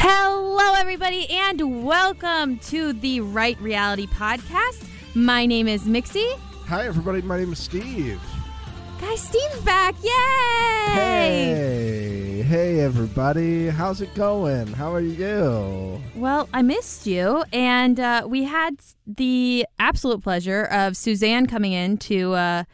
Hello, everybody, and welcome to the Right Reality Podcast. My name is Mixie. Hi, everybody. My name is Steve. Guys, Steve's back. Yay! Hey, hey, everybody. How's it going? How are you? Well, I missed you, and uh, we had the absolute pleasure of Suzanne coming in to uh,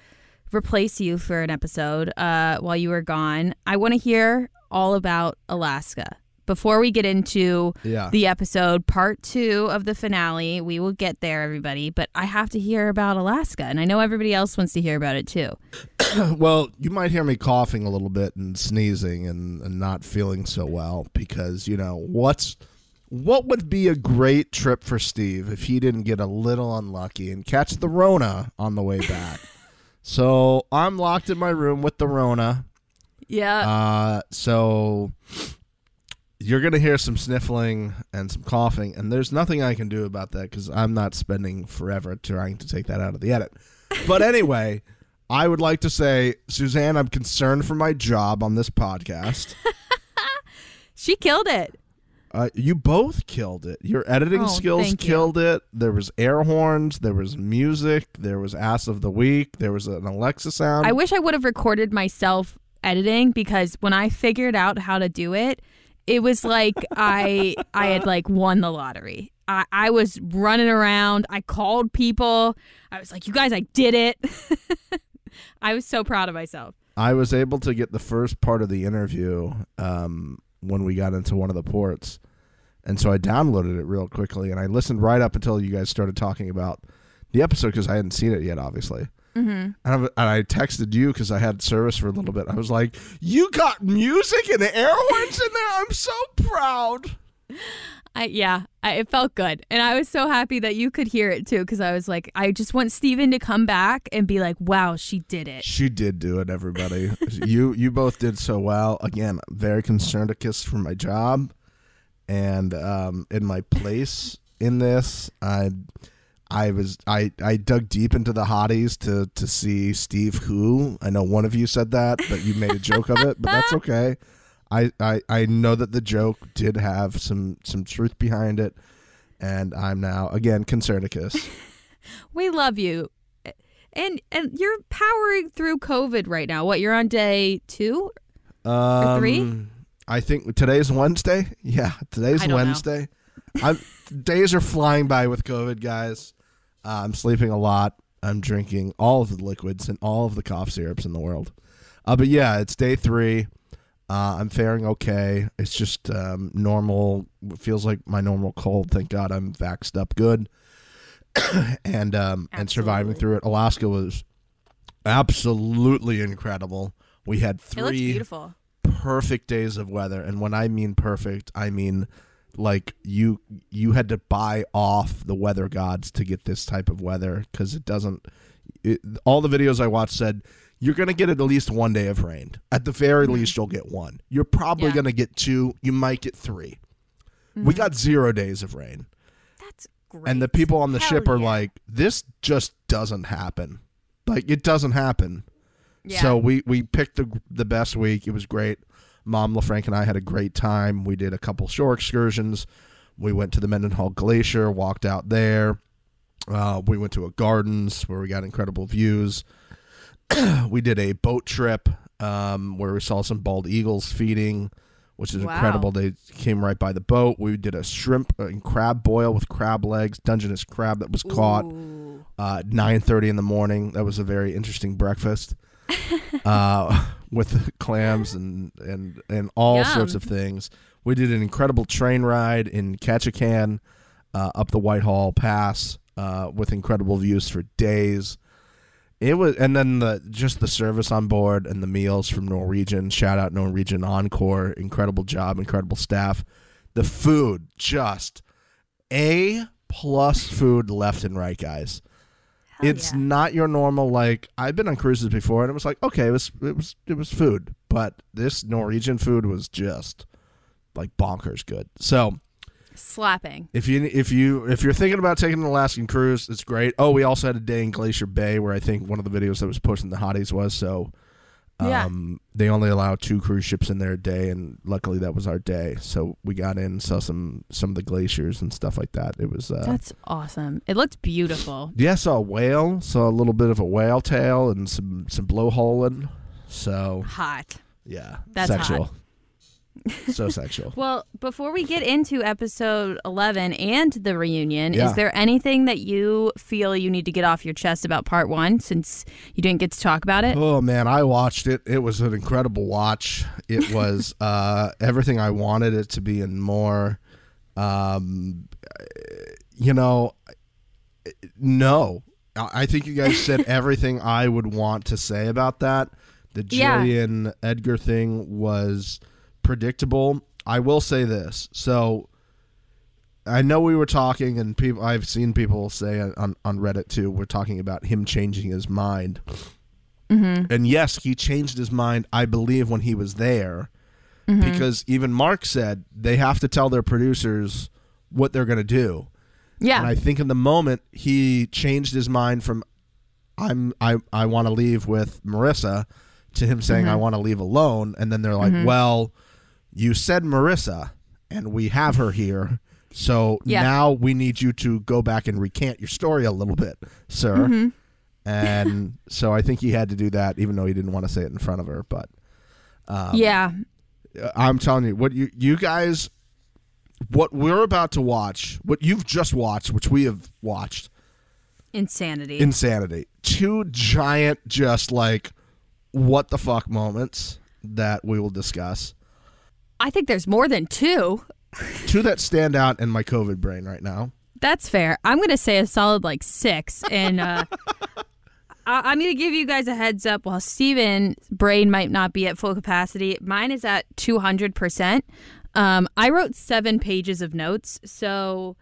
replace you for an episode uh, while you were gone. I want to hear all about Alaska. Before we get into Yeah. the episode, part two of the finale, we will get there, everybody. But I have to hear about Alaska, and I know everybody else wants to hear about it too. well, you might hear me coughing a little bit and sneezing and, and not feeling so well because you know what's what would be a great trip for Steve if he didn't get a little unlucky and catch the Rona on the way back. so I'm locked in my room with the Rona. Yeah. Uh, so you're gonna hear some sniffling and some coughing, and there's nothing I can do about that because I'm not spending forever trying to take that out of the edit. But anyway, I would like to say, Suzanne, I'm concerned for my job on this podcast. she killed it. Uh, you both killed it. Your editing Oh, skills thank you. killed it. There was air horns. There was music. There was ass of the week. There was an Alexa sound. I wish I would have recorded myself editing because when I figured out how to do it, it was like I I had like won the lottery. I, I was running around. I called people. I was like, "You guys, I did it." I was so proud of myself. I was able to get the first part of the interview um, when we got into one of the ports, and so I downloaded it real quickly and I listened right up until you guys started talking about the episode because I hadn't seen it yet, obviously. Mm-hmm. And, I, and I texted you because I had service for a little bit. I was like, "You got music and air horns in there! I'm so proud." I yeah, I, it felt good, and I was so happy that you could hear it too because I was like, I just want Steven to come back and be like, "Wow, she did it." She did do it, everybody. you you both did so well. Again, very concerned a kiss for my job and um, in my place in this. I I was I, I dug deep into the hotties to to see Steve Who. I know one of you said that, but you made a joke of it, but that's okay. I, I, I know that the joke did have some, some truth behind it, and I'm now again concernicus. We love you. And and you're powering through COVID right now. What, you're on day 2? Um, three? I think today's Wednesday. Yeah, today's don't know. Wednesday. I'm days are flying by with COVID, guys. Uh, I'm sleeping a lot. I'm drinking all of the liquids and all of the cough syrups in the world. Uh, but yeah, it's day three. Uh, I'm faring okay. It's just um, normal. Feels like my normal cold. Thank God I'm vaxxed up good, and um, and surviving through it. Alaska was absolutely incredible. We had three beautiful. perfect days of weather and when i mean perfect i mean like you you had to buy off the weather gods to get this type of weather because it doesn't it, all the videos i watched said you're going to get at least one day of rain at the very mm-hmm. least you'll get one you're probably Yeah. going to get two you might get 3 we mm-hmm. got zero days of rain That's great. and the people on the Hell ship are yeah. like this just doesn't happen like it doesn't happen Yeah. so we we picked the the best week. It was great. Mom LaFranc and I had a great time. We did a couple shore excursions. We went to the Mendenhall Glacier, walked out there. Uh, we went to a gardens where we got incredible views. we did a boat trip um, where we saw some bald eagles feeding, which is Wow. incredible. They came right by the boat. We did a shrimp and crab boil with crab legs, Dungeness crab that was caught uh, 9.30 in the morning that was a very interesting breakfast uh, with clams and, and, and all Yum. sorts of things. We did an incredible train ride in Ketchikan uh, up the Whitehall Pass uh, with incredible views for days. It was and then the just the service on board and the meals from Norwegian shout out Norwegian Encore incredible job incredible staff. The food just a plus food left and right guys Oh, it's yeah. not your normal like I've been on cruises before and it was like okay it was it was it was food but this Norwegian food was just like bonkers good so slapping. if you if you if you're thinking about taking an Alaskan cruise it's great oh we also had a day in Glacier Bay where I think one of the videos that was pushing the hotties was so Yeah. Um, they only allow two cruise ships in there a day, and luckily that was our day. So we got in, saw some some of the glaciers and stuff like that. It was uh, That's awesome. It looked beautiful. yeah, saw a whale, saw a little bit of a whale tail and some some blowholing. So Hot. yeah, That's sexual. so sexual. Well, before we get into episode 11 and the reunion, Yeah. is there anything that you feel you need to get off your chest about part one since you didn't get to talk about it? Oh man, I watched it. It was an incredible watch. It was uh, everything I wanted it to be and more. Um, you know, no, I I think you guys said everything I would want to say about that. The Yeah. Jillian Edgar thing was predictable. I will say this. So I know we were talking, and people I've seen people say on on Reddit too. We're talking about him changing his mind. Mm-hmm. And yes, he changed his mind, I believe, when he was there. Mm-hmm. Because even Mark said they have to tell their producers what they're going to do. Yeah. And I think in the moment he changed his mind from I'm I I want to leave with Marissa to him saying Mm-hmm. I want to leave alone and then they're like, mm-hmm. "Well, you said Marissa and we have her here. So Yeah. now we need you to go back and recant your story a little bit, sir." Mm-hmm. And so I think he had to do that even though he didn't want to say it in front of her, but yeah. I'm telling you, what you you guys, what we're about to watch, what you've just watched, which we have watched, Insanity. insanity. Two giant, just like what the fuck moments that we will discuss. I think there's more than two. Two that stand out in my COVID brain right now. That's fair. I'm going to say a solid like six. And uh, I- I'm going to give you guys a heads up. While Steven's brain might not be at full capacity, mine is at 200%. Um, I wrote seven pages of notes. So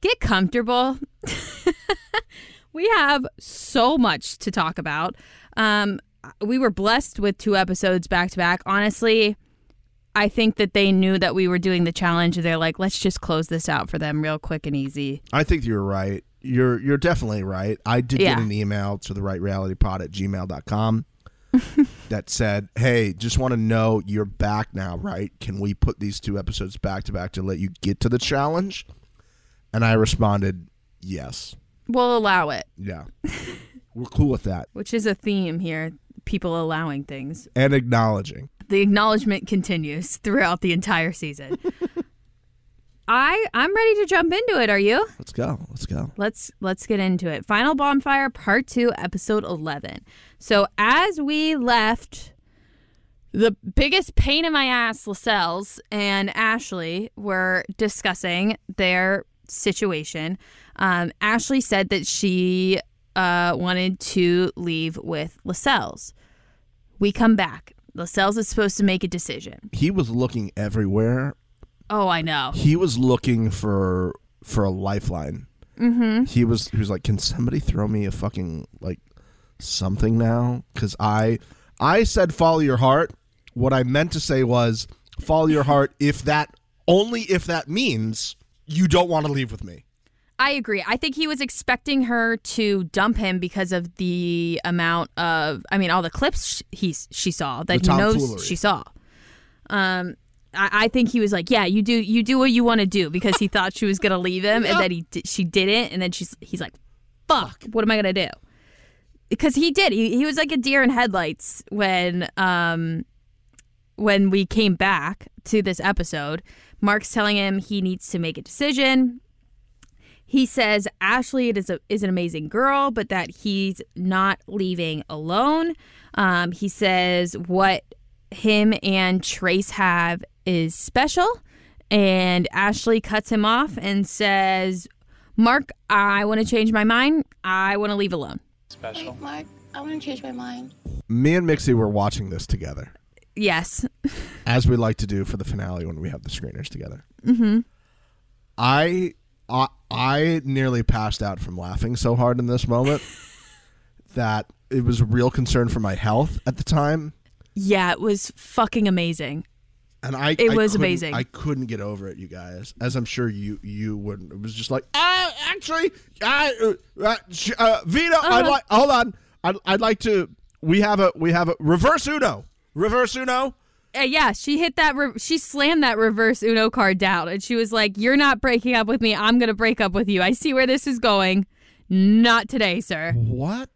get comfortable. we have so much to talk about. Um, we were blessed with two episodes back to back. Honestly, I think that they knew that we were doing the challenge. They're like, let's just close this out for them real quick and easy. I think you're right. You're you're definitely right. I did Yeah. get an email to the right reality pod at gmail.com that said, Hey, just want to know you're back now, right? Can we put these two episodes back to back to let you get to the challenge? And I responded, Yes. We'll allow it, Yeah. We're cool with that. which is a theme here. People allowing things. And acknowledging. The acknowledgement continues throughout the entire season. I I'm ready to jump into it. Are you? Let's go. Let's go. Let's let's get into it. Final bonfire part 2 episode 11. So as we left the biggest pain in my ass Lascelles and Ashley were discussing their situation. Um, Ashley said that she uh, wanted to leave with Lascelles. We come back. Lascelles is supposed to make a decision. He was looking everywhere. Oh, I know. He was looking for for a lifeline. Mm-hmm. He was he was like, Can somebody throw me a fucking like something now? Because I I said follow your heart. What I meant to say was follow your heart if that only if that means you don't want to leave with me. I agree. I think he was expecting her to dump him because of the amount of, I mean, all the clips he's she saw that The he knows she saw. Um, I, I think he was like, "Yeah, you do, you do what you want to do," because he thought she was gonna leave him, and then he she didn't, and then she's he's like, "Fuck, what am I gonna do?" Because he did. He he was like a deer in headlights when um when we came back to this episode. Mark's telling him he needs to make a decision he says Ashley is a, is an amazing girl, but that he's not leaving alone. Um, he says what him and Trace have is special, and Ashley cuts him off and says, "Mark, I want to change my mind. I want to leave alone." Wait, Mark, I want to change my mind. Me and Mixie were watching this together, Yes, as we like to do for the finale when we have the screeners together. Mm-hmm. I I I nearly passed out from laughing so hard in this moment that it was a real concern for my health at the time. yeah, it was fucking amazing. And I It I was couldn't- amazing. I couldn't get over it, you guys. As I'm sure you you wouldn't. It was just like, ah, actually, I, uh, uh, sh- uh, Vito, I'd Uh-huh. like. Hold on, I'd, I'd like to we have a we have a reverse Uno. Reverse Uno. Uh, yeah, she hit that. Re- she slammed that reverse Uno card down, and she was like, "You're not breaking up with me. I'm gonna break up with you. I see where this is going. Not today, sir." What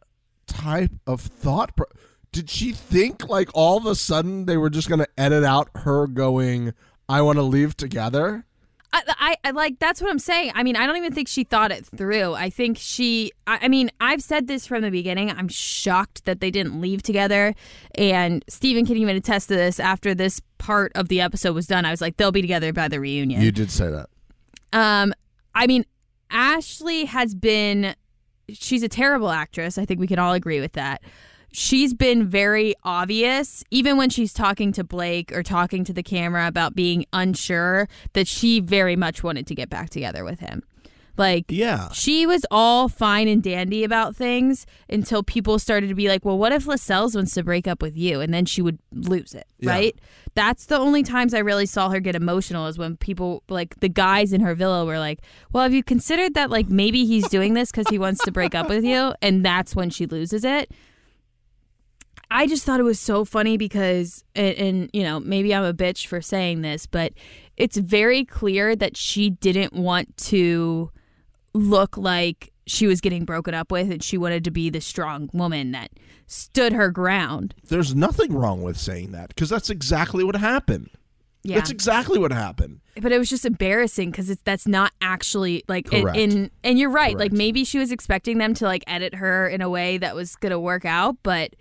type of thought? Pro- Did she think like all of a sudden they were just to edit out her going, "I want to leave together"? I, I, I like that's what I'm saying. I mean, I don't even think she thought it through. I think she. I, I mean, I've said this from the beginning. I'm shocked that they didn't leave together, and Steven can even attest to this. After this part of the episode was done, I was like, they'll be together by the reunion. You did say that. Um, I mean, Ashley has been. She's a terrible actress. I think we can all agree with that. She's been very obvious, even when she's talking to Blake or talking to the camera about being unsure, that she very much wanted to get back together with him. Like, Yeah. she was all fine and dandy about things until people started to be like, well, what if Lascelles wants to break up with you? And then she would lose it, Yeah. right? That's the only times I really saw her get emotional is when people, like the guys in her villa, were like, well, have you considered that, like, maybe he's doing this because he wants to break up with you? And that's when she loses it. I just thought it was so funny because, and, and, you know, maybe I'm a bitch for saying this, but it's very clear that she didn't want to look like she was getting broken up with and she wanted to be the strong woman that stood her ground. There's nothing wrong with saying that because that's exactly what happened. Yeah. That's exactly what happened. but it was just embarrassing because it's that's not actually like in, Correct. in and you're right like maybe she was expecting them to like edit her in a way that was gonna work out but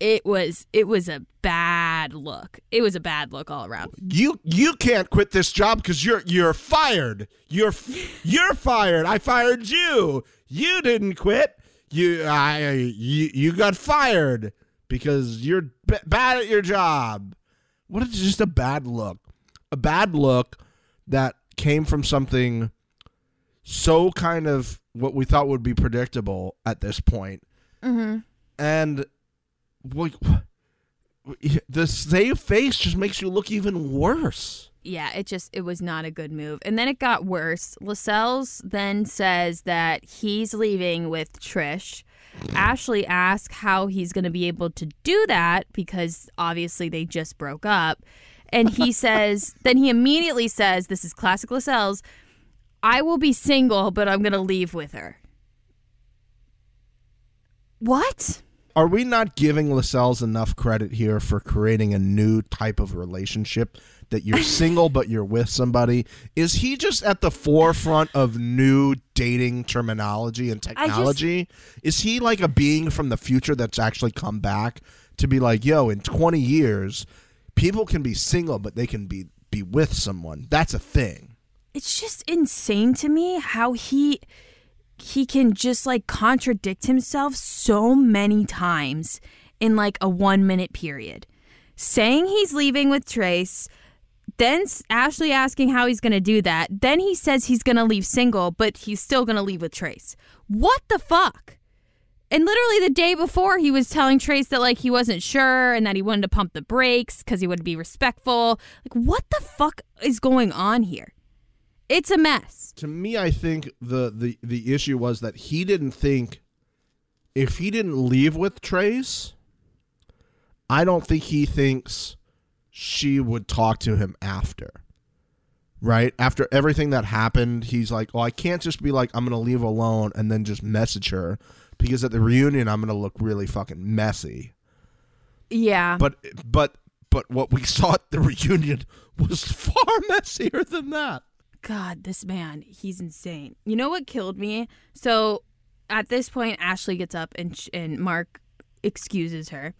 it was it was a bad look it was a bad look all around You you can't quit this job because you're you're fired. You're you're fired. I fired you. You didn't quit. You I you you got fired because you're b- bad at your job. What is just a bad look? A bad look that came from something so kind of what we thought would be predictable at this point. mm-hmm. and like the save face just makes you look even worse. yeah it just it was not a good move. And then it got worse. Lascelles then says that he's leaving with trish. Ashley asks how he's going to be able to do that because obviously they just broke up. And he says then he immediately says this is classic lascelles i will be single but i'm going to leave with her. What Are we not giving Lascelles enough credit here for creating a new type of relationship that you're single but you're with somebody? Is he just at the forefront of new dating terminology and technology? Is he like a being from the future that's actually come back to be like, yo, in 20 years, people can be single but they can be be with someone. That's a thing. it's just insane to me how he he can just like contradict himself so many times in like a 1 minute period. Saying he's leaving with Trace, then Ashley asking how he's going to do that. Then he says he's going to leave single, but he's still going to leave with Trace. What the fuck? And literally the day before, he was telling Trace that like he wasn't sure and that he wanted to pump the brakes because he would be respectful. Like, what the fuck is going on here? It's a mess. to me i think the, the the issue was that he didn't think if he didn't leave with trace i don't think he thinks she would talk to him after right after everything that happened he's like oh i can't just be like i'm gonna leave alone and then just message her because at the reunion i'm gonna look really fucking messy Yeah. but but but what we saw at the reunion was far messier than that God, this man, he's insane. You know what killed me? So at this point, Ashley gets up and sh- and Mark excuses her,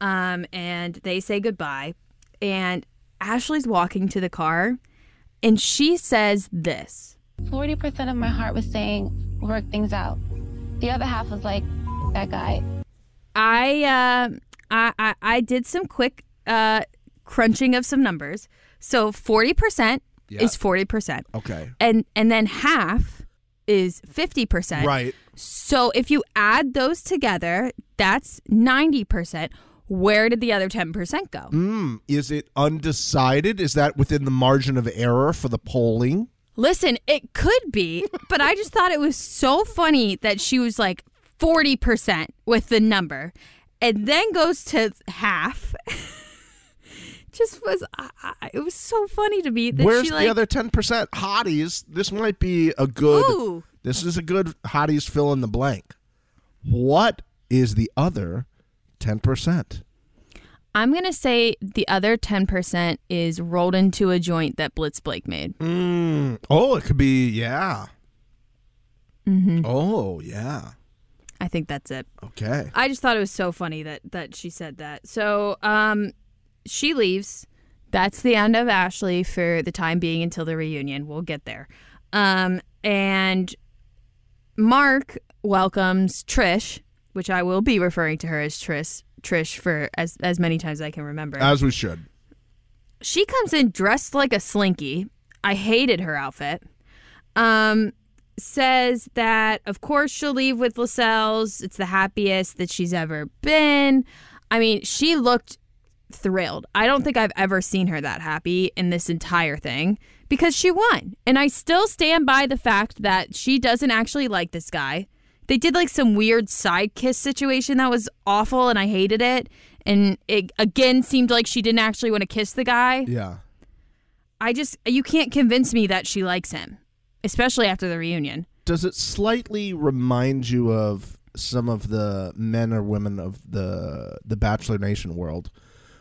um, and they say goodbye. And Ashley's walking to the car, and she says this. 40% of my heart was saying, work things out. The other half was like, that guy. I uh, I, I I did some quick uh, crunching of some numbers. So forty percent Yeah. is forty percent, okay and and then half is fifty percent. right So if you add those together, that's 90%. Where did the other 10% go? Mm, is it undecided? Is that within the margin of error for the polling? Listen, it could be, but I just thought it was so funny that she was like 40% with the number. and then goes to half. Just was, I, I, it was so funny to me that Where's she the like, other ten percent? Hotties. This might be a good. Ooh. This is a good hotties fill in the blank. What is the other ten percent? I'm gonna say the other ten percent is rolled into a joint that Blitz Blake made. Mm. Oh, it could be yeah. Mm-hmm. Oh yeah. I think that's it. Okay. I just thought it was so funny that that she said that. So, um, she leaves. That's the end of Ashley for the time being until the reunion. We'll get there. Um, and Mark welcomes Trish, which I will be referring to her as Trish. Trish for as as many times as I can remember. As we should. she comes in dressed like a slinky. I hated her outfit. Um, says that of course she'll leave with Lascelles. It's the happiest that she's ever been. I mean, she looked thrilled. I don't think I've ever seen her that happy in this entire thing because she won. And I still stand by the fact that she doesn't actually like this guy. They did like some weird side kiss situation that was awful and I hated it. And it again seemed like she didn't actually want to kiss the guy. Yeah. I just you can't convince me that she likes him, especially after the reunion. Does it slightly remind you of some of the men or women of the the Bachelor Nation world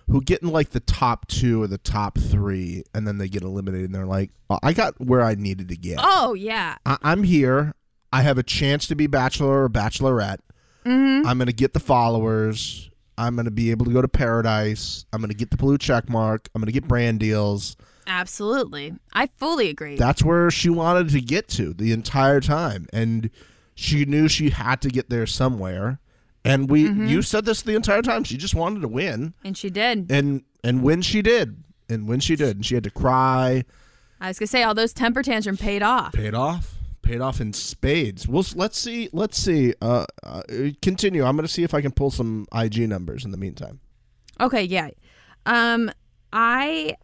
who get in like the top two or the top three and then they get eliminated and they're like, "Oh, I got where I needed to get. Oh yeah. I- I'm here. I have a chance to be bachelor or bachelorette. Mm-hmm. I'm going to get the followers. I'm going to be able to go to paradise. I'm going to get the blue check mark. I'm going to get brand deals. Absolutely. I fully agree. That's where she wanted to get to the entire time. And she knew she had to get there somewhere. And we Mm-hmm. you said this the entire time. She just wanted to win. and she did. And and when she did. And when she did, and she had to cry, I was gonna say all those temper tantrum paid off. paid off paid off in spades we'll let's see let's see uh, uh continue i'm gonna see if i can pull some ig numbers in the meantime Okay, yeah. Um I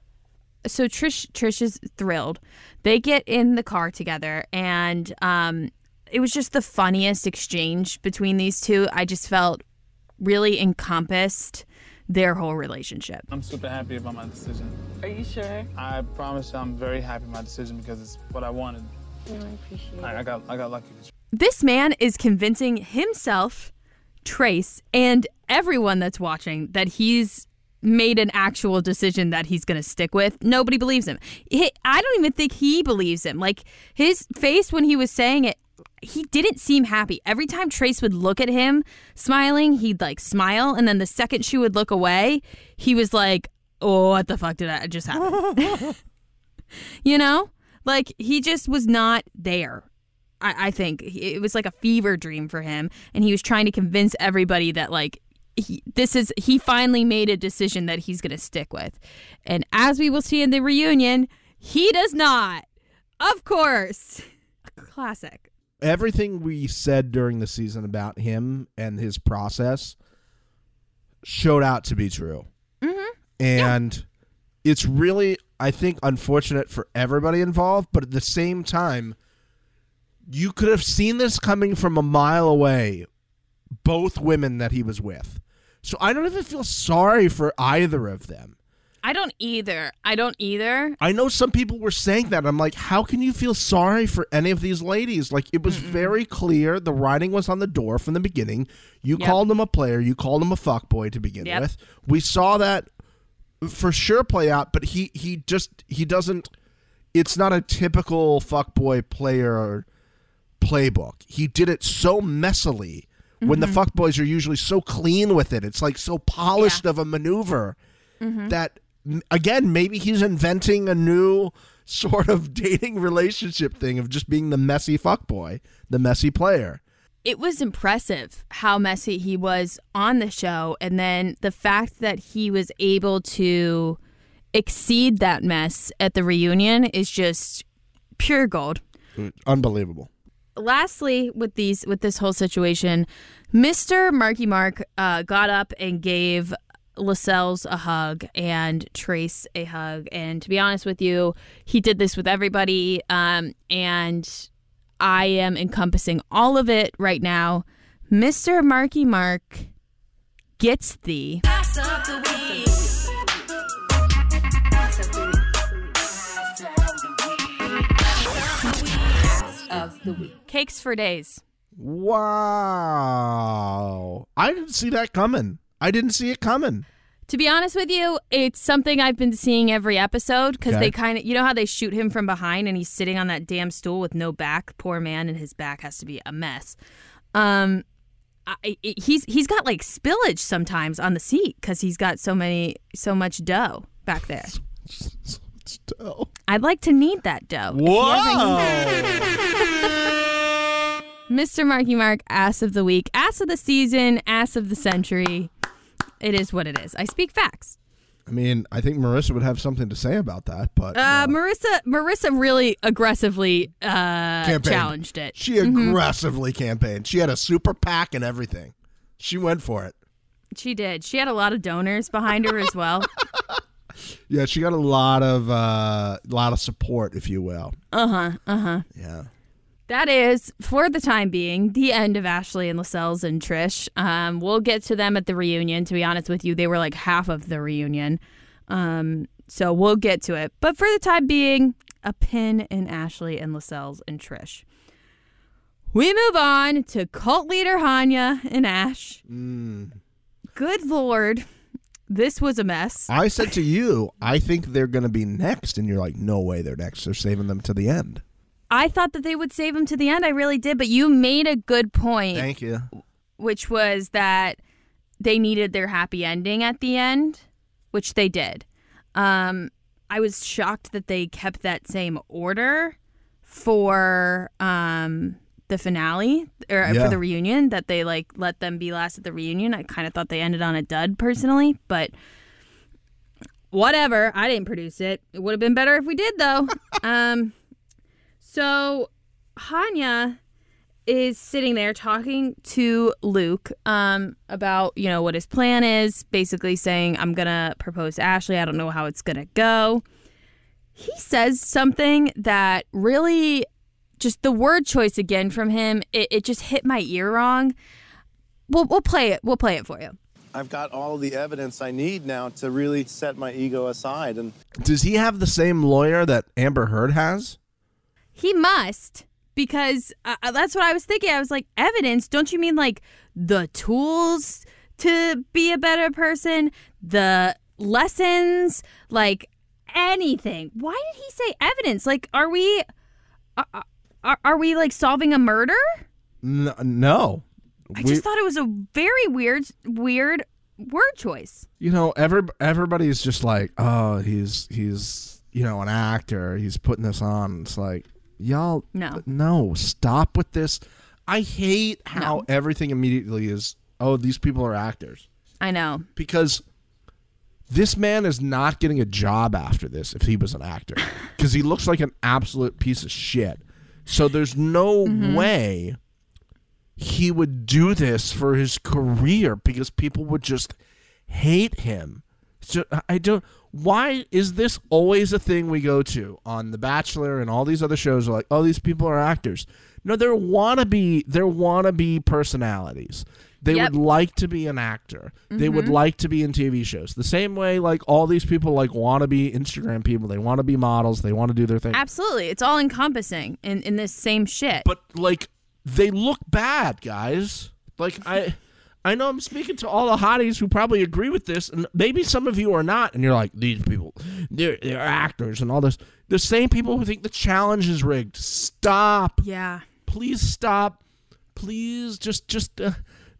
so Trish Trish is thrilled. They get in the car together and um it was just the funniest exchange between these two. I just felt really encompassed their whole relationship. I'm super happy about my decision. Are you sure? I promise you I'm very happy with my decision because it's what I wanted. No, I appreciate it. I, I got I got lucky. This man is convincing himself, Trace, and everyone that's watching that he's made an actual decision that he's going to stick with. Nobody believes him. He, I don't even think he believes him. Like his face when he was saying it, he didn't seem happy. Every time Trace would look at him smiling, he'd like smile. And then the second she would look away, he was like, oh, what the fuck did I just happen? you know? Like he just was not there. I, I think it was like a fever dream for him, and he was trying to convince everybody that like he, this is he finally made a decision that he's going to stick with, and as we will see in the reunion, he does not. Of course, classic. Everything we said during the season about him and his process showed out to be true. Mm-hmm. and it's really i think unfortunate for everybody involved but at the same time you could have seen this coming from a mile away both women that he was with. So i don't even feel sorry for either of them I don't either. I don't either. I know some people were saying that. I'm like, how can you feel sorry for any of these ladies? Like, it was very clear the writing was on the door from the beginning. You Yep. called him a player, you called him a fuckboy to begin Yep. with. We saw that for sure play out, but he he just he doesn't. It's not a typical fuckboy player playbook. He did it so messily. When the mm-hmm. fuckboys are usually so clean with it, it's like so polished of a maneuver mm-hmm. that m- again maybe he's inventing a new sort of dating relationship thing of just being the messy fuckboy, the messy player. it was impressive how messy he was on the show and then the fact that he was able to exceed that mess at the reunion is just pure gold Unbelievable. lastly with these with this whole situation mr marky mark uh, got up and gave lascelles a hug and trace a hug and to be honest with you he did this with everybody um, and i am encompassing all of it right now mr marky mark gets thee. Cakes for days. Wow. I didn't see that coming. I didn't see it coming. To be honest with you, it's something I've been seeing every episode because Okay. they kind of, you know how they shoot him from behind and he's sitting on that damn stool with no back. Poor man, and his back has to be a mess. Um, I, I- he's he's got like spillage sometimes on the seat because he's got so many so much dough back there. Still. I'd like to knead that dough. You Mr. Marky Mark, ass of the week, ass of the season, ass of the century. It is what it is. I speak facts. I mean, I think Marissa would have something to say about that, but Uh, uh, Marissa, Marissa really aggressively uh, Campaigned. challenged it. she aggressively campaigned. She had a super PAC and everything. She went for it. She did. She had a lot of donors behind her as well. Yeah, she got a lot of uh lot of support, if you will. Uh huh. Uh huh. Yeah. That is, for the time being, the end of Ashley and Lascelles and Trish. Um, we'll get to them at the reunion. To be honest with you, they were like half of the reunion. Um, so we'll get to it. But for the time being, a pin in Ashley and Lascelles and Trish. We move on to cult leader Hanya and Ash. Good lord, this was a mess. I said to you, I think they're going to be next, and you're like, no way, they're next. They're saving them to the end. I thought that they would save him to the end. I really did. But you made a good point. Thank you. which was that they needed their happy ending at the end, which they did. Um, I was shocked that they kept that same order for um, the finale or Yeah. for the reunion. That they like let them be last at the reunion. I kind of thought they ended on a dud personally, but whatever. I didn't produce it. It would have been better if we did though. um, so Hanya is sitting there talking to Luke um, about, you know, what his plan is, basically saying, I'm going to propose to Ashley. I don't know how it's going to go. He says something that really just the word choice again from him, it, it just hit my ear wrong. We'll, we'll play it. We'll play it for you. I've got all the evidence I need now to really set my ego aside and Does he have the same lawyer that Amber Heard has? He must because uh, uh, that's what I was thinking. I was like, evidence? Don't you mean like the tools to be a better person, the lessons, like anything? Why did he say evidence? Like, are we are, are, are we like solving a murder? No. I We- just thought it was a very weird, weird word choice. you know, every everybody's just like, oh, he's he's you know an actor. He's putting this on. It's like, y'all, No. no, stop with this. I hate how No. everything immediately is. Oh, these people are actors I know. because this man is not getting a job after this if he was an actor because he looks like an absolute piece of shit. So there's no mm-hmm. way he would do this for his career because people would just hate him. So I don't. Why is this always a thing we go to on The Bachelor and all these other shows? Are like, oh, these people are actors. No, they're wannabe. They're wannabe personalities. They Yep. would like to be an actor. They would mm-hmm. like to be in TV shows. The same way, like all these people, like want to be Instagram people. They want to be models. They want to do their thing. Absolutely. It's all encompassing in, in this same shit. but like they look bad, guys. Like I I know I'm speaking to all the hotties who probably agree with this, and maybe some of you are not, and you're like, these people, they're they're actors and all this. The same people who think the challenge is rigged. Stop. yeah. Please stop. Please just just uh,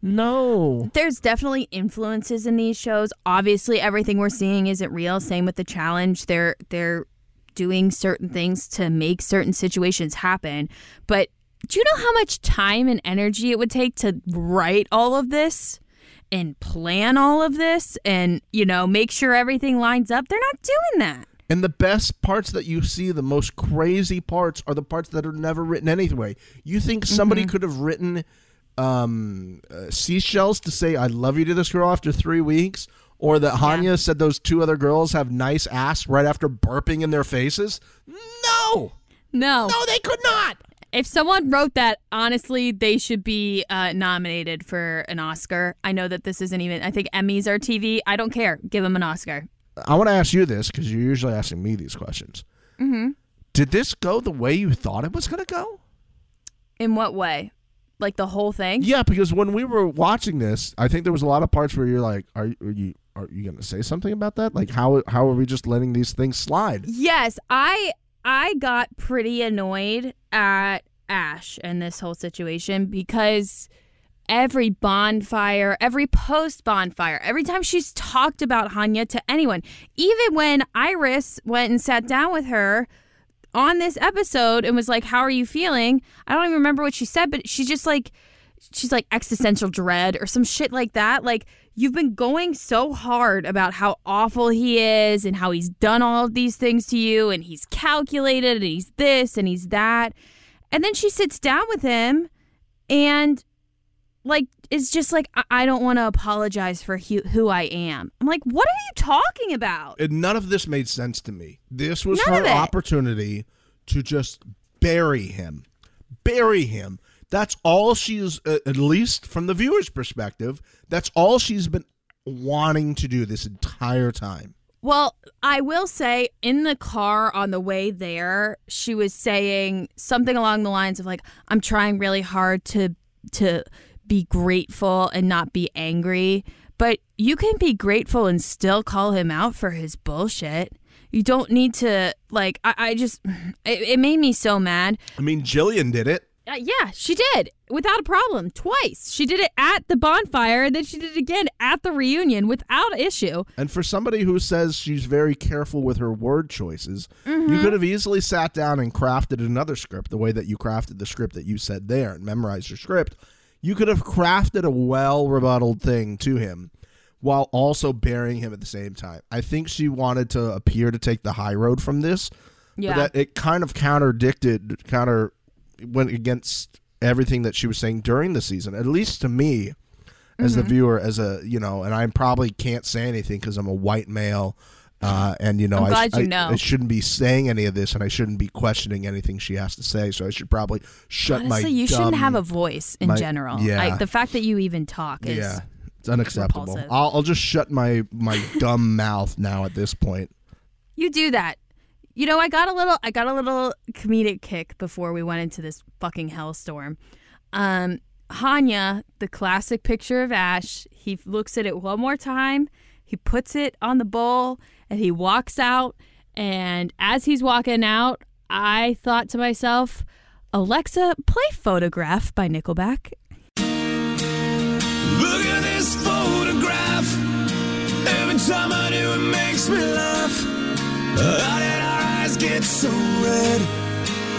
no. there's definitely influences in these shows. Obviously, everything we're seeing isn't real. Same with the challenge. They're they're doing certain things to make certain situations happen. But do you know how much time and energy it would take to write all of this and plan all of this and, you know, make sure everything lines up? They're not doing that. And the best parts that you see, the most crazy parts, are the parts that are never written anyway. You think somebody Mm-hmm. could have written um, uh, seashells to say "I love you" to this girl after three weeks, or that Hanya said those two other girls have nice ass right after burping in their faces? No, No. no, they could not. If someone wrote that, honestly, they should be uh, nominated for an Oscar. I know that this isn't even. I think Emmys are TV. I don't care. Give them an Oscar. I want to ask you this because you're usually asking me these questions. Mm-hmm. Did this go the way you thought it was going to go? In what way? Like the whole thing? Yeah, because when we were watching this, I think there was a lot of parts where you're like, "Are, you- are you are you going to say something about that? Like how how are we just letting these things slide?" Yes, I I got pretty annoyed at Ash and this whole situation because every bonfire, every post bonfire, every time she's talked about Hanya to anyone, even when Iris went and sat down with her on this episode and was like, "How are you feeling?" I don't even remember what she said, but she's just like she's like existential dread or some shit like that. Like you've been going so hard about how awful he is and how he's done all of these things to you and he's calculated and he's this and he's that. And then she sits down with him and like is just like I, I don't want to apologize for who, who I am. I'm like, what are you talking about? And none of this made sense to me. This was None her opportunity to just bury him. Bury him. That's all she is, uh, at least from the viewer's perspective, that's all she's been wanting to do this entire time. Well, I will say in the car on the way there, she was saying something along the lines of like, "I'm trying really hard to to be grateful and not be angry." But you can be grateful and still call him out for his bullshit. You don't need to like. I, I just it, it made me so mad. I mean, Jillian did it. Uh, yeah, she did without a problem twice. She did it at the bonfire, and then she did it again at the reunion without issue. And for somebody who says she's very careful with her word choices, Mm-hmm. you could have easily sat down and crafted another script the way that you crafted the script that you said there and memorized your script. You could have crafted a well rebutted thing to him while also burying him at the same time. I think she wanted to appear to take the high road from this, Yeah. but that it kind of counterdicted, counter went against everything that she was saying during the season. At least to me, as Mm-hmm. the viewer, as a you know, and I probably can't say anything because I'm a white male, uh, and you know, I, you know. I shouldn't be saying any of this, and I shouldn't be questioning anything she has to say. So I should probably shut my. Honestly, you shouldn't have a voice in my- general. yeah. Like the fact that you even talk is Yeah, it's unacceptable. I'll, I'll just shut my my dumb mouth now at this point. you do that. You know, I got a little I got a little comedic kick before we went into this fucking hellstorm. Um Hanya, the classic picture of Ash, he looks at it one more time, he puts it on the bowl, and he walks out. And as he's walking out, I thought to myself, Alexa, play Photograph by Nickelback. Look at this photograph. Every time I do, it makes me laugh. How did our eyes get so red?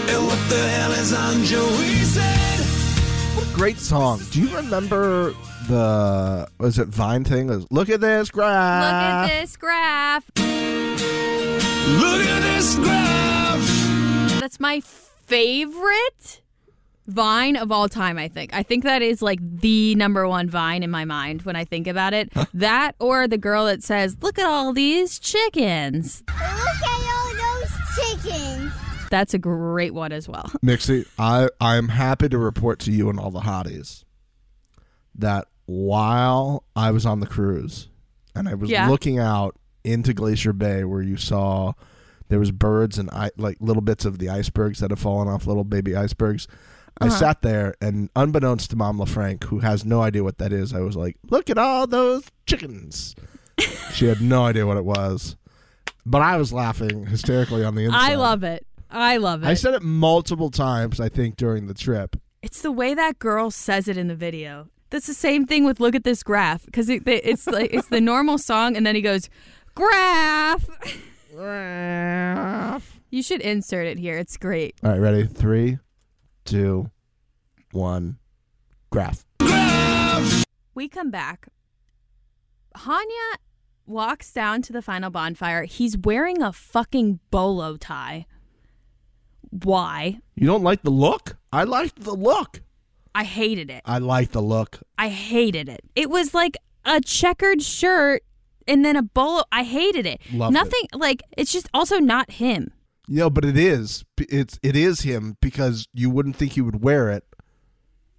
And what the hell is on Joey's head? Great song. Do you remember the was it Vine thing? It was, Look at this graph. Look at this graph. Look at this graph. That's my favorite Vine of all time, I think. I think that is like the number one Vine in my mind when I think about it. that or the girl that says, Look at all these chickens. Look at all those chickens. That's a great one as well. Mixie, I I'm happy to report to you and all the hotties that while I was on the cruise and I was Yeah. looking out into Glacier Bay where you saw there was birds and I, like little bits of the icebergs that have fallen off, little baby icebergs. I Uh-huh. sat there and unbeknownst to Mom LaFranc, who has no idea what that is, I was like, "Look at all those chickens." she had no idea what it was, but I was laughing hysterically on the inside. I love it. I love it. I said it multiple times, I think, during the trip. it's the way that girl says it in the video. That's the same thing with "Look at this graph" because it, it's like it's the normal song, and then he goes, "Graph." Graph. You should insert it here. It's great. All right, ready? Three, two, one, graph. We come back. Hanya walks down to the final bonfire. He's wearing a fucking bolo tie. Why? You don't like the look? I liked the look. I hated it. I like the look. I hated it. It was like a checkered shirt and then a bolo. I hated it. Loved it. Nothing like it's just also not him. Know, but it is. It's it is him because you wouldn't think he would wear it,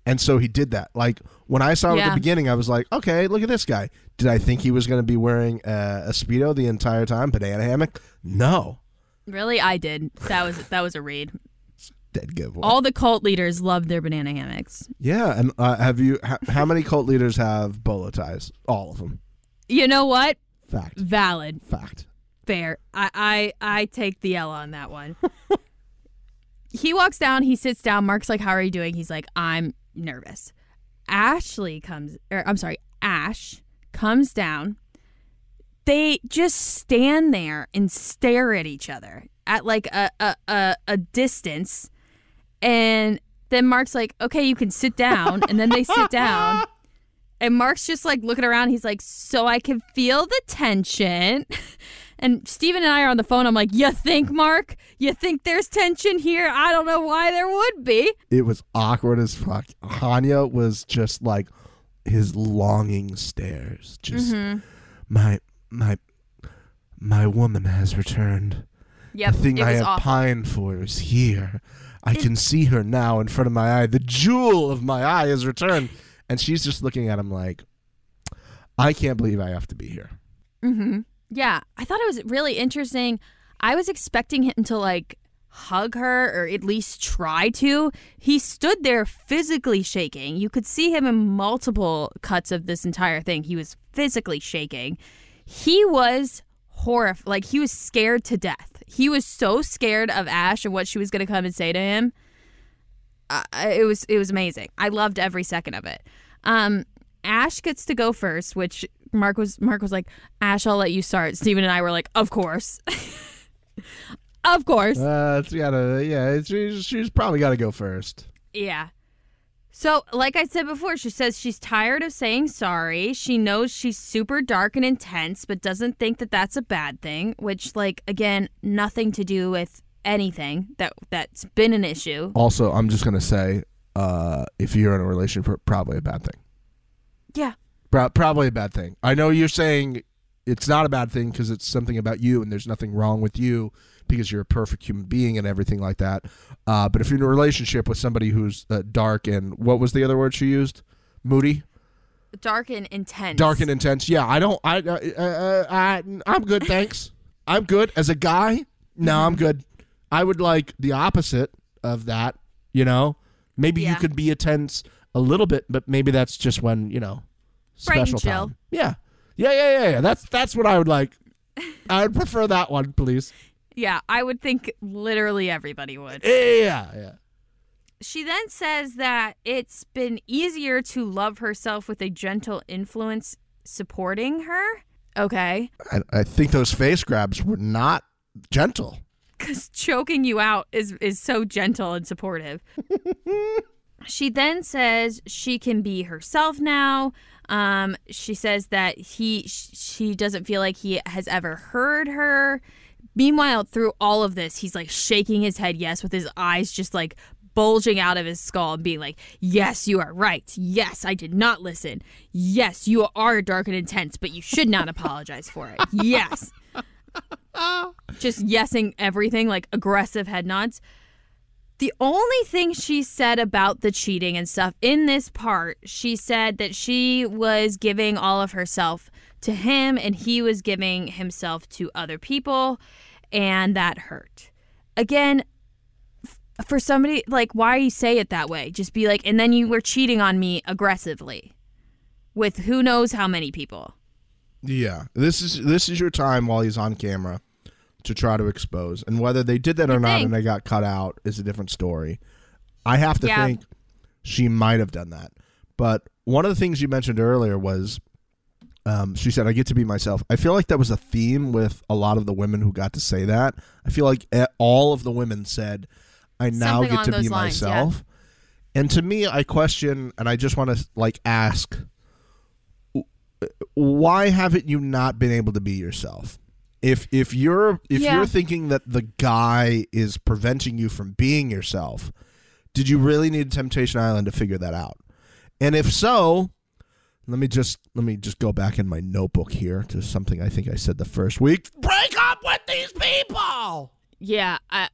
and so he did that. Like when I saw him at the beginning, I was like, okay, look at this guy. Did I think he was going to be wearing uh, a speedo the entire time, banana hammock? No, Really, I did. That was that was a read. dead giveaway. All the cult leaders loved their banana hammocks. yeah, and uh, have you? Ha- how many cult leaders have bolo ties? All of them. You know what? Fact. Valid. Fact. Fair. I I, I take the L on that one. he walks down, he sits down. Mark's like, How are you doing? He's like, I'm nervous. Ashley comes or I'm sorry, Ash comes down. They just stand there and stare at each other at like a a, a, a distance. And then Mark's like, Okay, you can sit down. And then they sit down. And Mark's just like looking around. He's like, So I can feel the tension. And Stephen and I are on the phone. I'm like, You think, Mark? You think there's tension here? I don't know why there would be. It was awkward as fuck. Hanya was just like his longing stares. Just Mm-hmm. my my my woman has returned. Yep. the thing I have awful. pined for is here. I can see her now in front of my eye. The jewel of my eye has returned. And she's just looking at him like, I can't believe I have to be here. Mm-hmm. Yeah, I thought it was really interesting. I was expecting him to like hug her or at least try to. He stood there physically shaking. You could see him in multiple cuts of this entire thing. He was physically shaking. He was horrified. Like he was scared to death. He was so scared of Ash and what she was going to come and say to him. Uh, it was it was amazing. I loved every second of it. Um, Ash gets to go first, which Mark was Mark was like, Ash, I'll let you start. Stephen and I were like, of course. of course. Uh, it's gotta, yeah, she's, she's probably got to go first. Yeah. So, like I said before, she says she's tired of saying sorry. She knows she's super dark and intense, but doesn't think that that's a bad thing, which, like, again, nothing to do with anything that that's been an issue. Also, I'm just gonna say, uh, if you're in a relationship, probably a bad thing. Yeah. Pro- probably a bad thing. I know you're saying it's not a bad thing because it's something about you and there's nothing wrong with you because you're a perfect human being and everything like that. Uh, but if you're in a relationship with somebody who's uh, dark and what was the other word she used? Moody, Dark and intense. dark and intense. Yeah, I don't. I, uh, uh, I I'm good. Thanks. I'm good as a guy. No, I'm good. I would like the opposite of that. You know, maybe you could be intense a little bit, but maybe that's just when you know special time. Yeah, yeah, yeah, yeah, yeah. That's that's what I would like. I would prefer that one, please. Yeah, I would think literally everybody would. Yeah, yeah. She then says that it's been easier to love herself with a gentle influence supporting her. Okay. I, I think those face grabs were not gentle. because choking you out is is so gentle and supportive. she then says she can be herself now. Um, she says that he sh- she doesn't feel like he has ever heard her. Meanwhile, through all of this, he's like shaking his head yes, with his eyes just like bulging out of his skull and being like, Yes, you are right. Yes, I did not listen. Yes, you are dark and intense, but you should not apologize for it. Yes just yesing everything, like aggressive head nods. The only thing she said about the cheating and stuff in this part, she said that she was giving all of herself to him and he was giving himself to other people, and that hurt. Again, for somebody like, why you say it that way? Just be like, and then you were cheating on me aggressively with who knows how many people. Yeah, this is this is your time while he's on camera to try to expose, and whether they did that or You not, think. and they got cut out is a different story. I have to Yeah. think she might have done that, but one of the things you mentioned earlier was, um, she said, "I get to be myself." I feel like that was a theme with a lot of the women who got to say that. I feel like all of the women said, "I now Something get to be lines, yeah. myself." And to me, I question, and I just want to like ask why haven't you not been able to be yourself if if you're if Yeah. you're thinking that the guy is preventing you from being yourself did you really need temptation island to figure that out and if so let me just let me just go back in my notebook here to something i think i said the first week break up with these people Yeah, I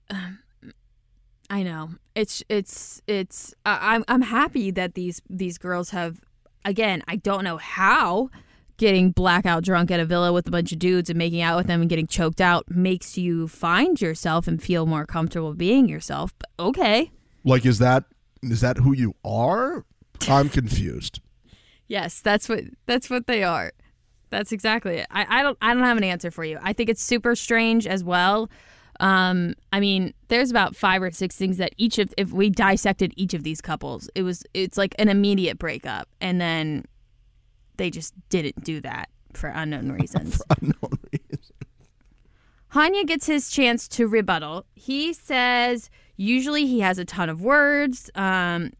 I know. It's it's it's I'm I'm happy that these these girls have again, I don't know how getting blackout drunk at a villa with a bunch of dudes and making out with them and getting choked out makes you find yourself and feel more comfortable being yourself. But okay. Like, is that is that who you are? I'm confused. Yes, that's what that's what they are. That's exactly it. I, I don't I don't have an answer for you. I think it's super strange as well. Um, I mean, there's about five or six things that each of if we dissected each of these couples, it was it's like an immediate breakup, and then they just didn't do that for unknown reasons. For unknown reason. Hanya gets his chance to rebuttal. He says usually he has a ton of words, um,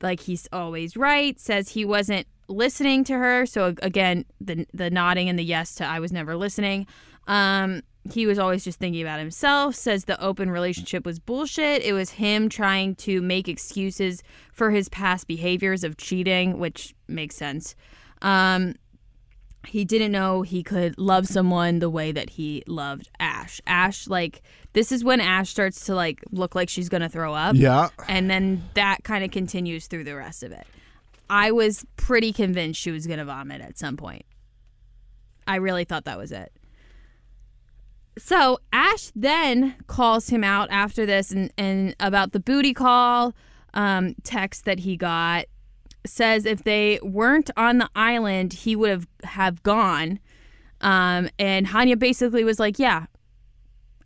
like he's always right. Says he wasn't listening to her. So again, the the nodding and the yes to I was never listening. Um, he was always just thinking about himself. Says the open relationship was bullshit. It was him trying to make excuses for his past behaviors of cheating, which makes sense. Um, he didn't know he could love someone the way that he loved Ash. Ash, like, this is when Ash starts to, like, look like she's going to throw up. Yeah. And then that kind of continues through the rest of it. I was pretty convinced she was going to vomit at some point. I really thought that was it. So Ash then calls him out after this and, and about the booty call um, text that he got. Says if they weren't on the island, he would have have gone. Um, and Hanya basically was like, "Yeah,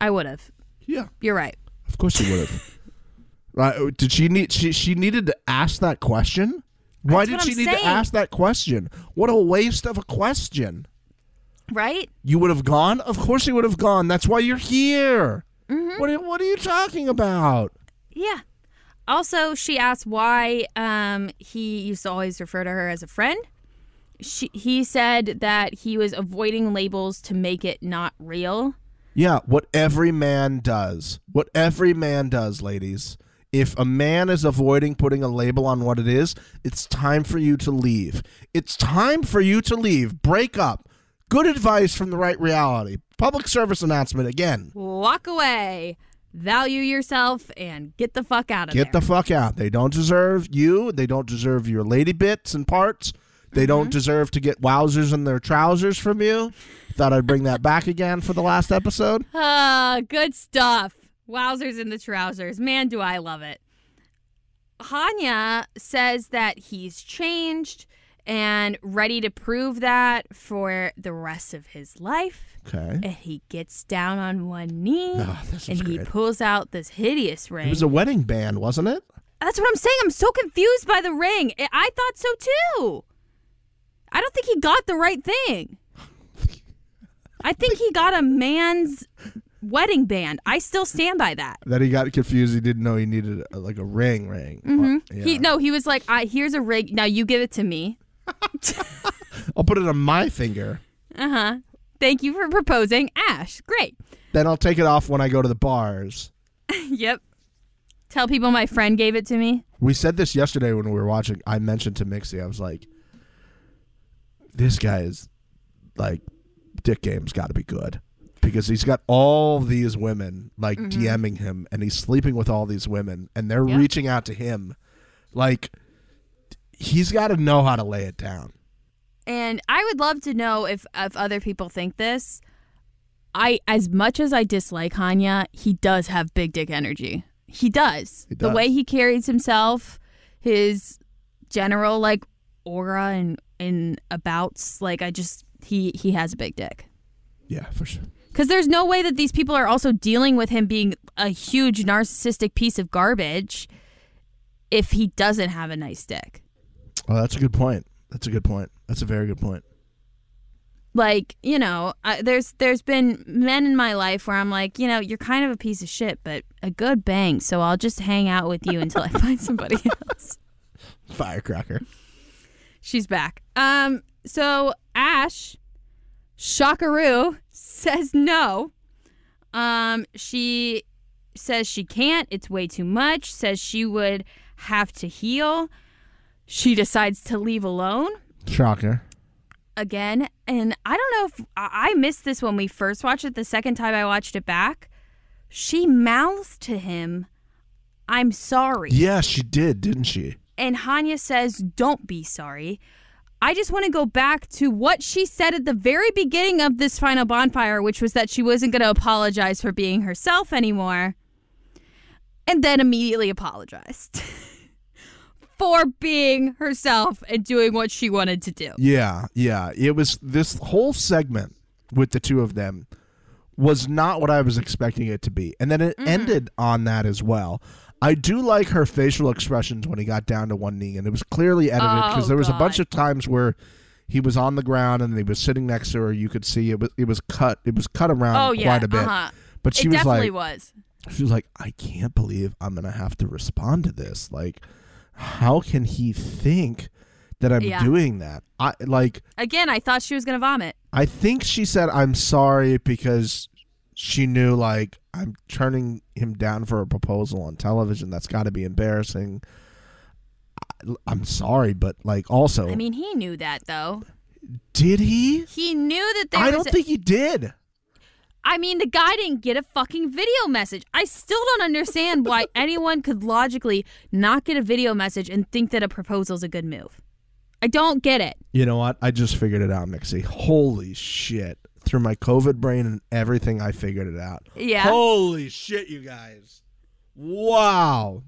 I would have. Yeah. You're right." Of course she would have. right? Did she need? She she needed to ask that question. Why That's did she I'm need saying. to ask that question? What a waste of a question. Right? You would have gone. Of course you would have gone. That's why you're here. Mm-hmm. What are, what are you talking about? Yeah. Also, she asked why um, he used to always refer to her as a friend. She, he said that he was avoiding labels to make it not real. Yeah, what every man does. What every man does, ladies. If a man is avoiding putting a label on what it is, it's time for you to leave. It's time for you to leave. Break up. Good advice from the right reality. Public service announcement again. Walk away, value yourself, and get the fuck out of Get there. the fuck out. They don't deserve you. They don't deserve your lady bits and parts. They don't deserve to get wowzers in their trousers from you. Thought I'd bring that back again for the last episode. Ah, good stuff. Wowzers in the trousers. Man, do I love it. Hanya says that he's changed and ready to prove that for the rest of his life. Okay. And he gets down on one knee ah, this and he great. pulls out this hideous ring. It was a wedding band, wasn't it? That's what I'm saying. I'm so confused by the ring. I thought so too. I don't think he got the right thing. I think he got a man's wedding band. I still stand by that. That he got confused. He didn't know he needed a, like a ring ring. hmm Yeah. He no, he was like, I, "Here's a ring. Now you give it to me." I'll put it on my finger. Uh huh. Thank you for proposing, Ash. Great. Then I'll take it off when I go to the bars. yep. Tell people my friend gave it to me. We said this yesterday when we were watching. I mentioned to Mixie, I was like, this guy is like, dick game's got to be good. Because he's got all these women like mm-hmm. DMing him and he's sleeping with all these women and they're Yeah. reaching out to him. Like, he's got to know how to lay it down. And I would love to know if if other people think this. I as much as I dislike Hanya, he does have big dick energy. He does. He The way he carries himself, his general like aura and and abouts, like I just he he has a big dick. Yeah, for sure. Cuz there's no way that these people are also dealing with him being a huge narcissistic piece of garbage if he doesn't have a nice dick. Oh, that's a good point. That's a good point. That's a very good point. like you know uh, there's there's been men in my life where i'm like you know you're kind of a piece of shit but a good bang so i'll just hang out with you until i find somebody else Firecracker. she's back um so ash shockaroo says no um she says she can't it's way too much says she would have to heal she decides to leave alone Shocker. again and i don't know if i I missed this when we first watched it the second time i watched it back she mouths to him, I'm sorry. Yeah, she did, didn't she? And Hanya says, Don't be sorry. I just want to go back to what she said at the very beginning of this final bonfire, which was that she wasn't going to apologize for being herself anymore. And then immediately apologized for being herself and doing what she wanted to do. Yeah, yeah. It was this whole segment with the two of them was not what I was expecting it to be. And then it mm-hmm. ended on that as well. I do like her facial expressions when he got down to one knee, and it was clearly edited because Oh, there was a bunch of times where he was on the ground and he was sitting next to her. You could see it was it was cut. It was cut around Oh, yeah. quite a bit. Uh-huh. But she it was definitely like, was. she was like, I can't believe I'm gonna have to respond to this. Like, how can he think that I'm Yeah. doing that? I like. Again, I thought she was going to vomit. I think she said I'm sorry because she knew like I'm turning him down for a proposal on television. That's got to be embarrassing. I- I'm sorry, but like also, I mean, he knew that, though. did he? He knew that there I don't a- think he did. I mean, the guy didn't get a fucking video message. I still don't understand why anyone could logically not get a video message and think that a proposal is a good move. I don't get it. You know what? I just figured it out, Mixie. Holy shit! Through my COVID brain and everything, I figured it out. Yeah. Holy shit, you guys! Wow.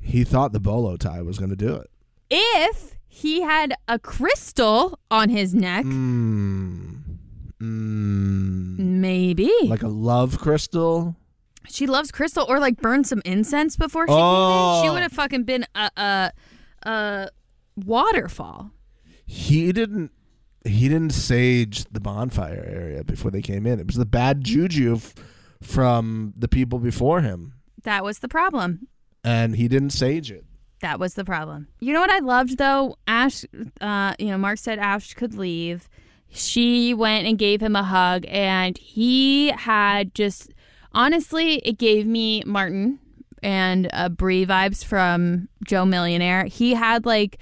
He thought the bolo tie was going to do it. If he had a crystal on his neck, Mm. Mm. maybe. Like a love crystal. she loves crystal or like burn some incense before she Oh. She would have fucking been a, a, a waterfall. He didn't. He didn't sage the bonfire area before they came in. It was the bad juju f- from the people before him, That was the problem. and he didn't sage it. That was the problem. You know what I loved though? Ash, uh, you know, Mark said Ash could leave. She went and gave him a hug, and he had just honestly, it gave me Martin and uh, Brie vibes from Joe Millionaire. He had like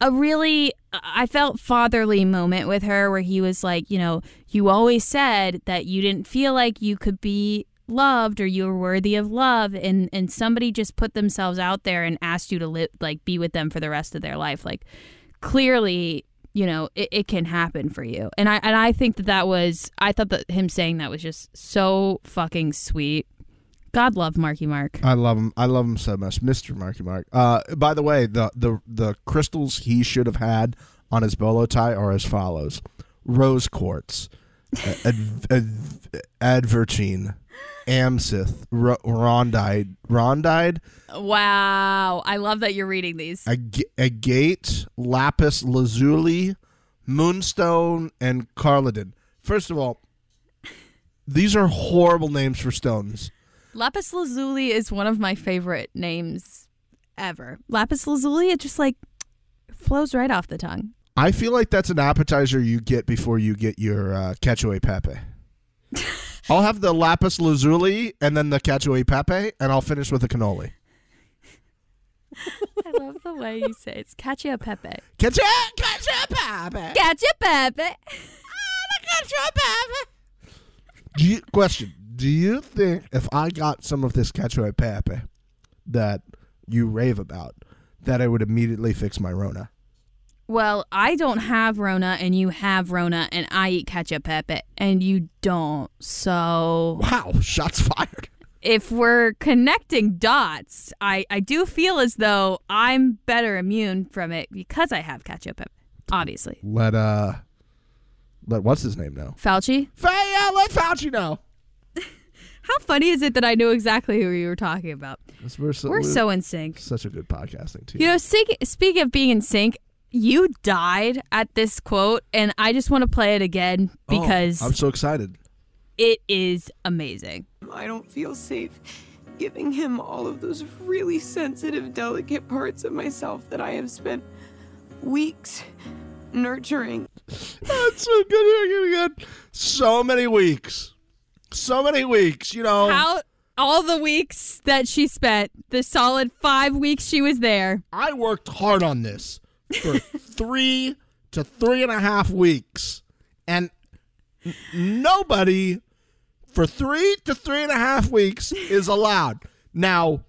a really, I felt fatherly moment with her where he was like, you know, you always said that you didn't feel like you could be loved or you were worthy of love. And and somebody just put themselves out there and asked you to live like be with them for the rest of their life. Like clearly you know it, it can happen for you. And i and i think that that was i thought that him saying that was just so fucking sweet god love marky mark I love him. I love him so much, Mister Marky Mark. Uh, by the way, the the the crystals he should have had on his bolo tie are as follows: rose quartz, ad, ad, advertine, amsith, ro- rondide, rondide, wow i love that you're reading these ag- agate, lapis lazuli, moonstone, and carladin. First of all, these are horrible names for stones. Lapis lazuli is one of my favorite names ever lapis lazuli it just like flows right off the tongue I feel like that's an appetizer you get before you get your uh, cacio e pepe. I'll have the lapis lazuli and then the cacio e pepe, and I'll finish with the cannoli. i love the way you say it. it's cacio pepe Cacio, cacio pepe. cacio pepe Do you, question: Do you think if I got some of this cacio e pepe that you rave about, that it would immediately fix my Rona? Well, I don't have Rona and you have Rona and I eat ketchup pepe and you don't. So Wow, shots fired. if we're connecting dots, I, I do feel as though I'm better immune from it because I have ketchup pepe. Obviously. Let uh, let what's his name know? Fauci, Fa- yeah, let Fauci know. How funny is it that I knew exactly who you were talking about? We're so, We're so in sync. such a good podcasting team. You know, speak- speaking of being in sync, you died at this quote, and I just want to play it again Oh, because I'm so excited. it is amazing. I don't feel safe giving him all of those really sensitive, delicate parts of myself that I have spent weeks nurturing. That's so good hearing it again. So many weeks. So many weeks, you know. How all the weeks that she spent, the solid five weeks she was there. I worked hard on this for three to three and a half weeks. And n- nobody for three to three and a half weeks is allowed. Now,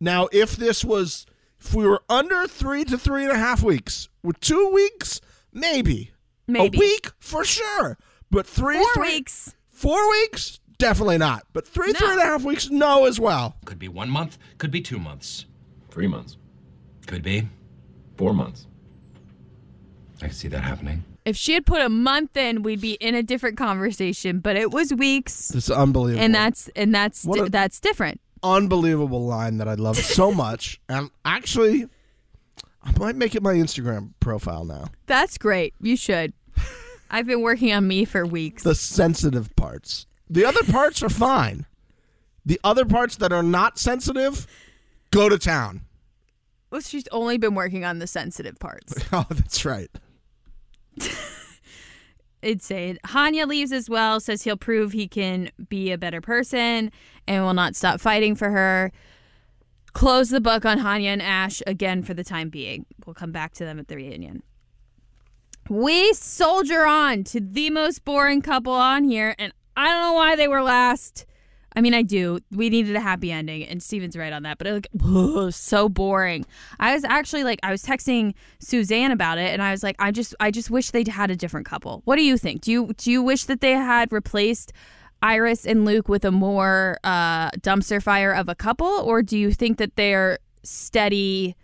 now if this was if we were under three to three and a half weeks, with two weeks, maybe. Maybe. A week for sure. But three Four three- weeks. Four weeks? Definitely not. But three, three and a half weeks, no as well. Could be one month, could be two months. Three months. Could be four months. I can see that happening. If she had put a month in, we'd be in a different conversation. But it was weeks, It's unbelievable. and that's and that's di- a- that's different. unbelievable line that I love so much. And actually, I might make it my Instagram profile now. That's great. You should. I've been working on me for weeks. The sensitive parts. The other parts are fine. The other parts that are not sensitive, go to town. Well, she's only been working on the sensitive parts. Oh, that's right. It's Insane. Hanya leaves as well, says he'll prove he can be a better person and will not stop fighting for her. Close the book on Hanya and Ash again for the time being. We'll come back to them at the reunion. We soldier on to the most boring couple on here, and I don't know why they were last. I mean, I do. We needed a happy ending, and Stephen's right on that. But like, ugh, so boring. I was actually like, I was texting Suzanne about it, and I was like, I just, I just wish they'd had a different couple. What do you think? Do you, do you wish that they had replaced Iris and Luke with a more uh, dumpster fire of a couple, or do you think that they're steady?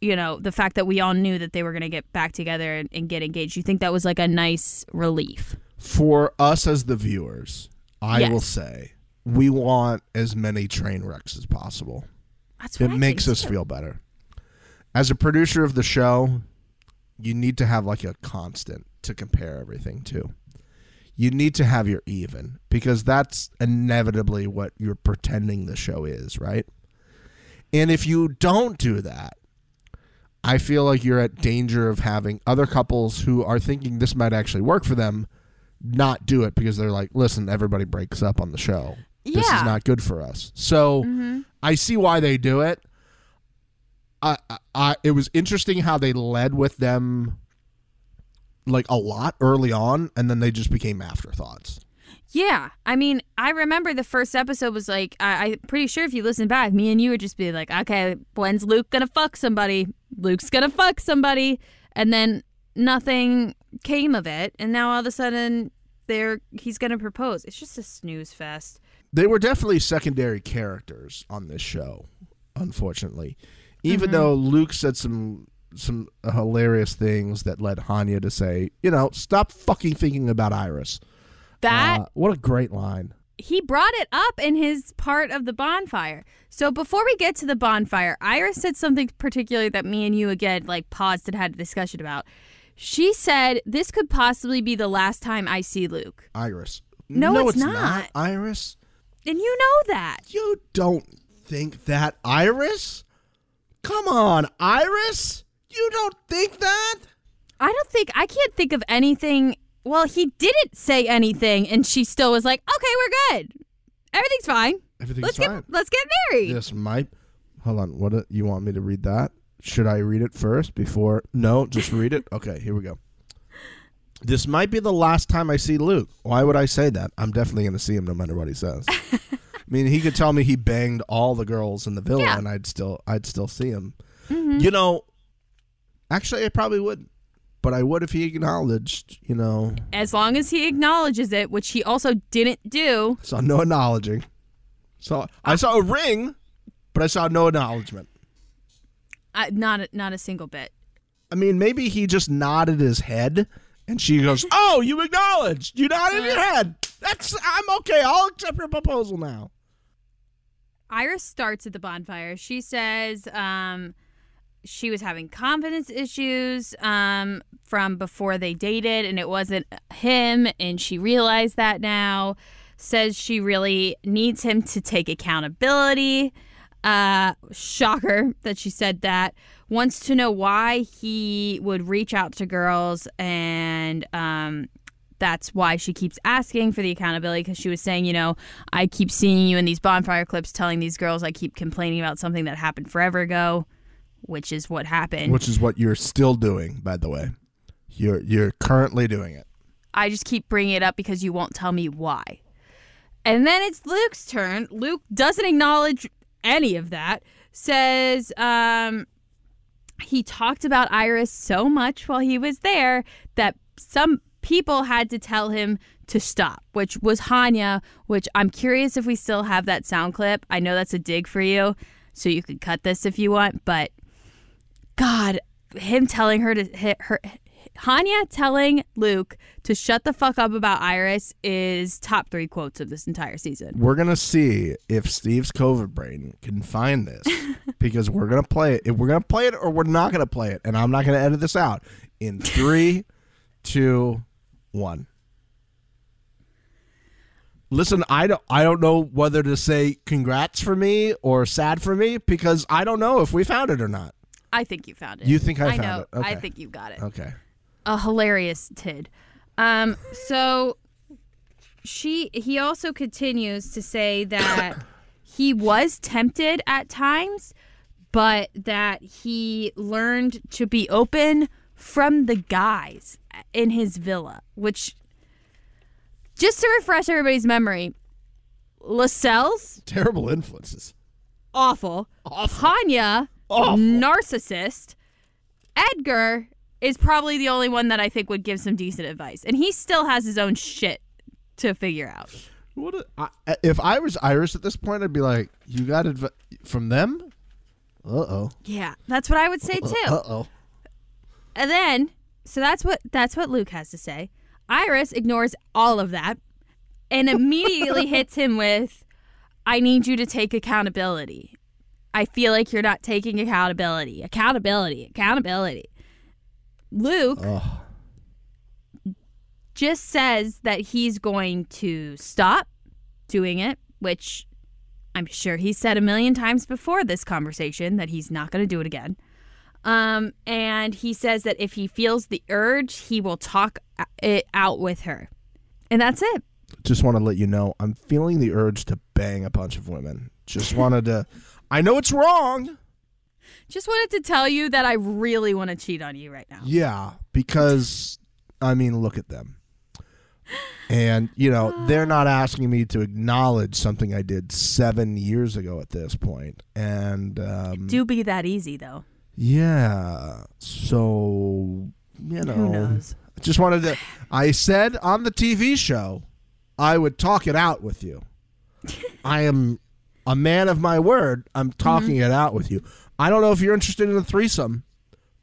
You know, the fact that we all knew that they were going to get back together and, and get engaged. You think that was like a nice relief? For us as the viewers, I Yes. will say we want as many train wrecks as possible. That's it I makes us too. feel better. As a producer of the show, you need to have like a constant to compare everything to. You need to have your even because that's inevitably what you're pretending the show is, right? And if you don't do that, I feel like you're at danger of having other couples who are thinking this might actually work for them not do it because they're like, listen, everybody breaks up on the show. This is not good for us. So Mhm. I see why they do it. I, I, I it was interesting how they led with them like a lot early on and then they just became afterthoughts. Yeah, I mean, I remember the first episode was like, I, I'm pretty sure if you listen back, me and you would just be like, okay, when's Luke gonna fuck somebody? Luke's gonna fuck somebody, and then nothing came of it, and now all of a sudden, they're he's gonna propose. It's just a snooze fest. They were definitely secondary characters on this show, unfortunately. Even Mhm. though Luke said some some hilarious things that led Hanya to say, you know, stop fucking thinking about Iris. That Uh, what a great line. he brought it up in his part of the bonfire. So before we get to the bonfire, Iris said something particularly that me and you again like paused and had a discussion about. She said this could possibly be the last time I see Luke. Iris. No, it's not. Iris. And you know that. You don't think that, Iris? Come on, Iris. You don't think that? I don't think I can't think of anything. Well, he didn't say anything, and she still was like, "Okay, we're good. Everything's fine. Everything's let's fine. get let's get married." This might. Hold on. What do- you want me to read that? Should I read it first before? No, just read it. Okay, here we go. This might be the last time I see Luke. Why would I say that? I'm definitely going to see him no matter what he says. I mean, he could tell me he banged all the girls in the villa, Yeah. and I'd still, I'd still see him. Mhm. You know, actually, I probably would, but I would if he acknowledged. You know, As long as he acknowledges it, which he also didn't do. saw no acknowledging. So I saw a ring, but I saw no acknowledgement. Uh, not a, not a single bit. I mean, maybe he just nodded his head, and she goes, "Oh, you acknowledged. You nodded your head. That's I'm okay. I'll accept your proposal now." Iris starts at the bonfire. She says um, she was having confidence issues um, from before they dated, and it wasn't him, and she realized that now. Says she really needs him to take accountability. Uh, shocker that she said that. Wants to know why he would reach out to girls, and um, that's why she keeps asking for the accountability because she was saying, you know, I keep seeing you in these bonfire clips telling these girls I keep complaining about something that happened forever ago, which is what happened. Which is what you're still doing, by the way. You're you're currently doing it. I just keep bringing it up because you won't tell me why. And then it's Luke's turn. Luke doesn't acknowledge any of that. Says um, he talked about Iris so much while he was there that some people had to tell him to stop, which was Hanya, which I'm curious if we still have that sound clip. I know that's a dig for you, so you could cut this if you want, but God, him telling her to hit her Hanya telling Luke to shut the fuck up about Iris is top three quotes of this entire season. We're gonna see if Steve's COVID brain can find this because we're gonna play it. If we're gonna play it or we're not gonna play it, and I'm not gonna edit this out. In three, two, one. Listen, I don't I don't know whether to say congrats for me or sad for me because I don't know if we found it or not. I think you found it. You think I I found know. it? Okay. I think you got it. Okay. A hilarious tid. Um, so she he also continues to say that he was tempted at times, but that he learned to be open from the guys in his villa, which just to refresh everybody's memory, Lascelles, Terrible influences. awful. awful, Hanya, narcissist. Edgar is probably the only one that I think would give some decent advice, and he still has his own shit to figure out. What a, I, if I was Iris at this point, I'd be like, "You got adv- from them." Uh oh. Yeah, that's what I would say too. Uh oh. And then, so that's what that's what Luke has to say. Iris ignores all of that and immediately hits him with, "I need you to take accountability. I feel like you're not taking accountability. Accountability. Accountability." Luke Oh. just says that he's going to stop doing it, which I'm sure he said a million times before this conversation that he's not going to do it again. Um, and he says that if he feels the urge, he will talk it out with her. And that's it. Just want to let you know, I'm feeling the urge to bang a bunch of women. Just wanted to. I know it's wrong. Just wanted to tell you that I really want to cheat on you right now. Yeah, because I mean, look at them. And you know, they're not asking me to acknowledge something I did seven years ago at this point. And um, Do be that easy though. Yeah. So, you know. Who knows? I just wanted to. I said on the TV show, I would talk it out with you. I am a man of my word. I'm talking Mm-hmm. it out with you. I don't know if you're interested in a threesome,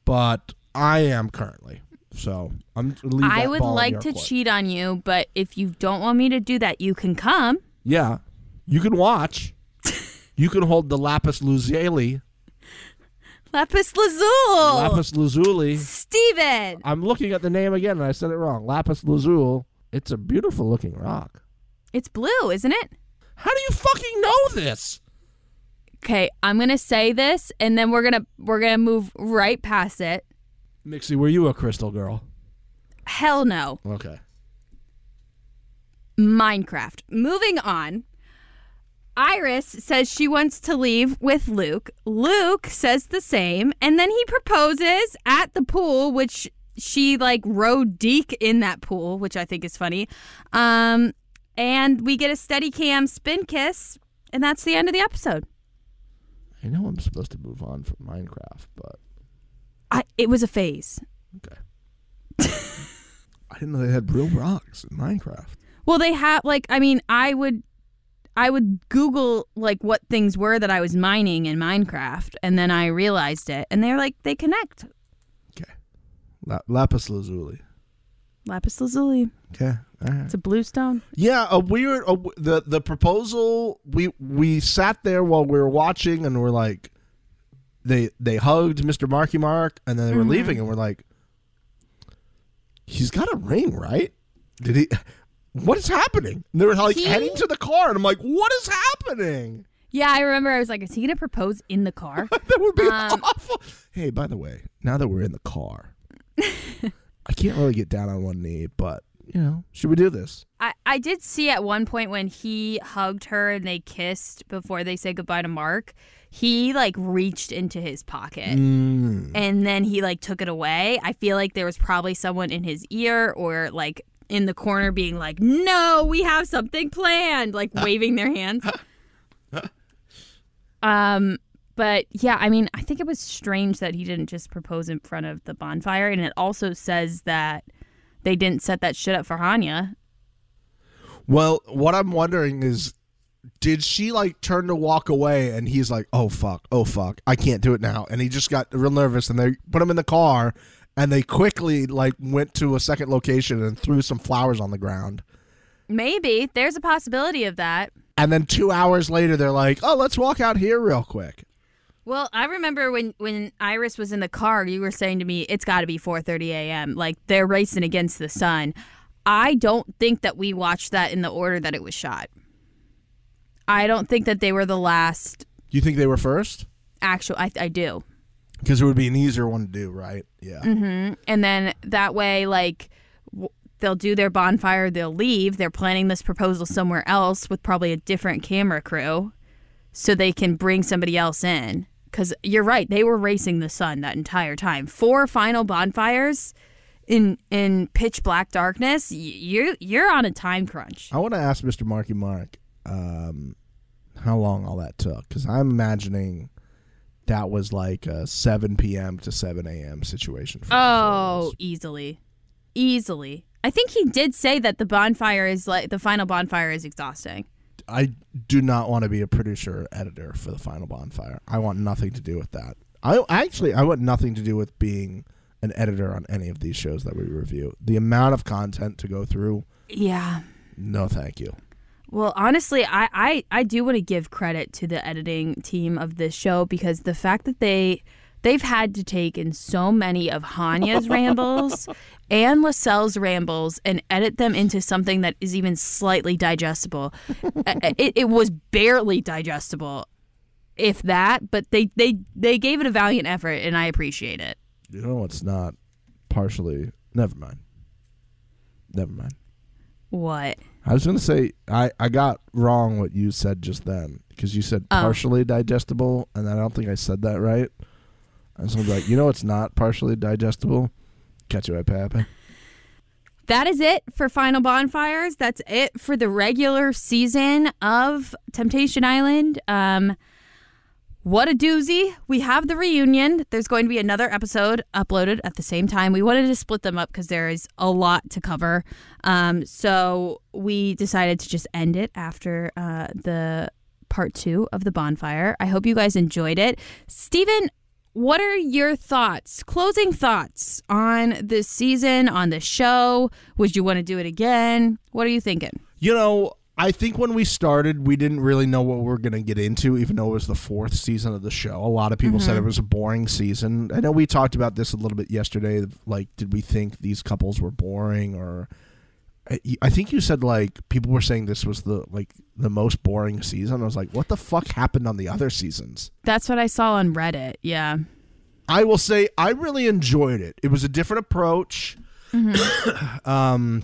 but I am currently. So I'm. I would like to court. cheat on you, but if you don't want me to do that, you can come. Yeah, you can watch. you can hold the lapis lazuli. Lapis Lazuli. Lapis lazuli. Stephen. I'm looking at the name again, and I said it wrong. Lapis lazuli. It's a beautiful looking rock. It's blue, isn't it? How do you fucking know this? Okay, I'm gonna say this, and then we're gonna we're gonna move right past it. Mixie, were you a crystal girl? Hell no. Okay. Minecraft. Moving on. Iris says she wants to leave with Luke. Luke says the same, and then he proposes at the pool, which she like rode Deke in that pool, which I think is funny. Um, and we get a steady cam spin kiss, and that's the end of the episode. I know I'm supposed to move on from Minecraft, but I it was a phase. okay. I didn't know they had real rocks in Minecraft. Well, they have like I mean, I would I would Google like what things were that I was mining in Minecraft, and then I realized it, and they're like they connect. La- lapis lazuli. Lapis lazuli. Okay. Right. It's a blue stone. Yeah, a weird. A, the the proposal. We we sat there while we were watching, and we're like, they they hugged Mr. Marky Mark, and then they were Mhm. leaving, and we're like, he's got a ring, right? Did he? What is happening? And they were like He- heading to the car, and I'm like, what is happening? Yeah, I remember. I was like, is he gonna propose in the car? that would be Um, awful. Hey, by the way, now that we're in the car, I can't really get down on one knee, but you know, should we do this? I, I did see at one point when he hugged her and they kissed before they said goodbye to Mark, he like reached into his pocket Mm. and then he like took it away. I feel like there was probably someone in his ear or like in the corner being like, "No, we have something planned," like waving their hands. um, but yeah, I mean, I think it was strange that he didn't just propose in front of the bonfire, and it also says that they didn't set that shit up for Hanya. Well, what I'm wondering is did she like turn to walk away and he's like, "Oh fuck. Oh fuck. I can't do it now." And he just got real nervous and they put him in the car and they quickly like went to a second location and threw some flowers on the ground. Maybe there's a possibility of that. And then 2 hours later they're like, "Oh, let's walk out here real quick." Well, I remember when when Iris was in the car, you were saying to me, "It's got to be 4:30 a.m. Like they're racing against the sun." I don't think that we watched that in the order that it was shot. I don't think that they were the last you think they were first? actual. I, I do. Because it would be an easier one to do, right? Yeah. hmm And then that way, like, w- they'll do their bonfire, they'll leave. They're planning this proposal somewhere else with probably a different camera crew so they can bring somebody else in. Because you're right, they were racing the sun that entire time. Four final bonfires in in pitch black darkness. You you're on a time crunch. I want to ask Mr. Marky Mark um, how long all that took because I'm imagining that was like a 7 p.m. to 7 a.m. situation. For Oh, easily, easily. I think he did say that the bonfire is like the final bonfire is exhausting. I do not want to be a producer or editor for the final bonfire. I want nothing to do with that. I actually I want nothing to do with being an editor on any of these shows that we review. The amount of content to go through, Yeah. no, thank you. Well, honestly, I, I, I do want to give credit to the editing team of this show because the fact that they they've had to take in so many of Hanya's rambles and Lascelles' rambles and edit them into something that is even slightly digestible. It, it was barely digestible, if that, but they, they they gave it a valiant effort and I appreciate it. You know what's not partially. Never mind. Never mind. What? I was gonna say I, I got wrong what you said just then because you said Oh. partially digestible and I don't think I said that right. Was gonna like, you know, it's not partially digestible. Catch you right, Papa. That is it for Final Bonfires. That's it for the regular season of Temptation Island. Um, what a doozy. We have the reunion. There's going to be another episode uploaded at the same time. We wanted to split them up because there is a lot to cover. Um, so we decided to just end it after uh, the part two of the bonfire. I hope you guys enjoyed it. Stephen, what are your thoughts, closing thoughts on this season, on the show? Would you want to do it again? What are you thinking? You know, I think when we started, we didn't really know what we were going to get into, even though it was the fourth season of the show. A lot of people said Mhm. it was a boring season. I know we talked about this a little bit yesterday. Like, did we think these couples were boring, or I- think you said like people were saying this was the like the most boring season. I was like, what the fuck happened on the other seasons? That's what I saw on Reddit. Yeah. I will say I really enjoyed it. It was a different approach. um,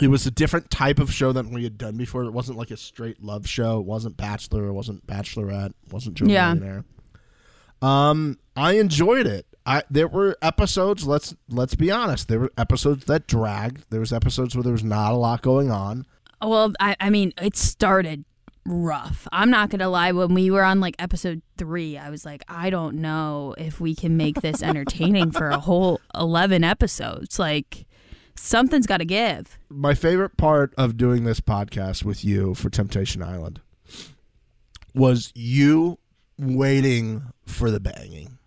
it was a different type of show than we had done before. It wasn't like a straight love show. It wasn't Bachelor. It wasn't Bachelorette. It wasn't Joe Yeah. Millionaire. Um, I enjoyed it. I there were episodes. Let's let's be honest. There were episodes that dragged. There was episodes where there was not a lot going on. Well, I, I mean, it started rough. I'm not going to lie. When we were on like episode three, I was like, I don't know if we can make this entertaining for a whole 11 episodes. Like, something's got to give. my favorite part of doing this podcast with you for Temptation Island was you waiting for the banging.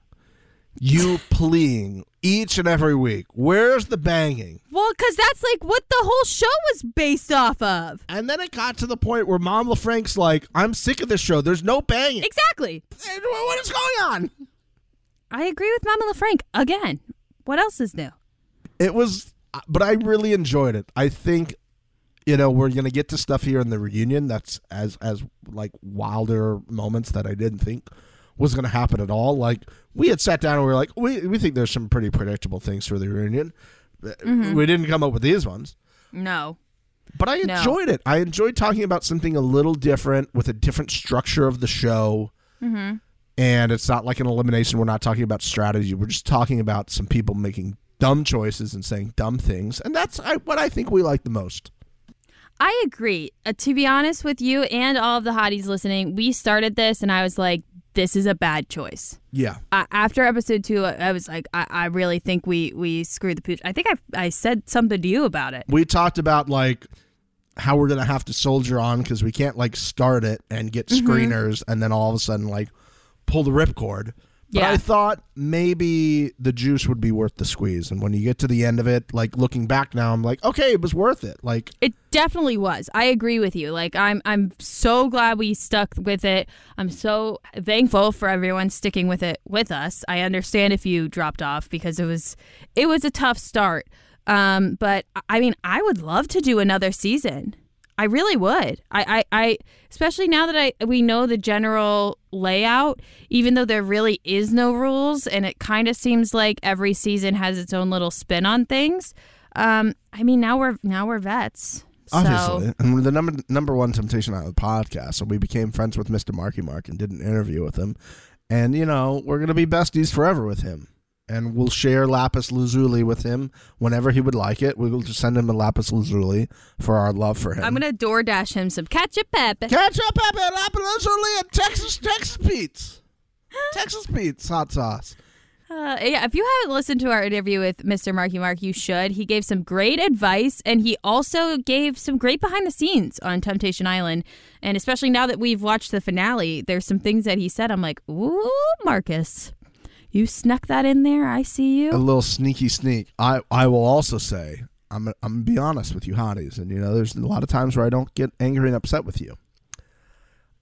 You pleading each and every week, where's the banging? Well, because that's like what the whole show was based off of. And then it got to the point where Mom LaFrank's like, I'm sick of this show. There's no banging. Exactly. What is going on? I agree with Mama LaFranc again. What else is new? It was, uh, but I really enjoyed it. I think, you know, we're gonna get to stuff here in the reunion that's as as like wilder moments that I didn't think was gonna happen at all. Like we had sat down and we were like, we we think there's some pretty predictable things for the reunion. Mhm. We didn't come up with these ones. No. But I No. enjoyed it. I enjoyed talking about something a little different with a different structure of the show. Mm-hmm. And it's not like an elimination. We're not talking about strategy. We're just talking about some people making dumb choices and saying dumb things, and that's I, what I think we like the most. I agree. Uh, to be honest with you and all of the hotties listening, we started this and I was like, this is a bad choice. Yeah, Uh, after episode two, I I was like, I, I really think we we screwed the pooch. I think I I said something to you about it. we talked about like how we're gonna have to soldier on because we can't like start it and get Mm-hmm. screeners and then all of a sudden like pull the ripcord. But Yeah. I thought maybe the juice would be worth the squeeze, and when you get to the end of it, like looking back now, I'm like, okay, it was worth it. Like It definitely was. I agree with you. Like I'm I'm so glad we stuck with it. I'm so thankful for everyone sticking with it with us. I understand if you dropped off because it was it was a tough start. Um but I mean, I would love to do another season. I really would. I, I, I especially now that I we know the general layout, even though there really is no rules and it kind of seems like every season has its own little spin on things. Um, I mean now we're now we're vets. Obviously, and the number number one Temptation on the podcast, so we became friends with Mr. Marky Mark and did an interview with him, and you know we're gonna be besties forever with him, and we'll share lapis lazuli with him whenever he would like it. We will just send him a lapis lazuli for our love for him. I'm gonna DoorDash him some ketchup pepper. ketchup, pepper, lapis lazuli, and Texas Texas Pete's, Texas Pete's hot sauce. Uh, yeah, if you haven't listened to our interview with Mr. Marky Mark, you should. He gave some great advice, and he also gave some great behind the scenes on Temptation Island. And especially now that we've watched the finale, there's some things that he said. I'm like, ooh, Marcus, you snuck that in there. I see you. a little sneaky sneak. I I will also say I'm I'm gonna be honest with you, hotties, and you know there's a lot of times where I don't get angry and upset with you.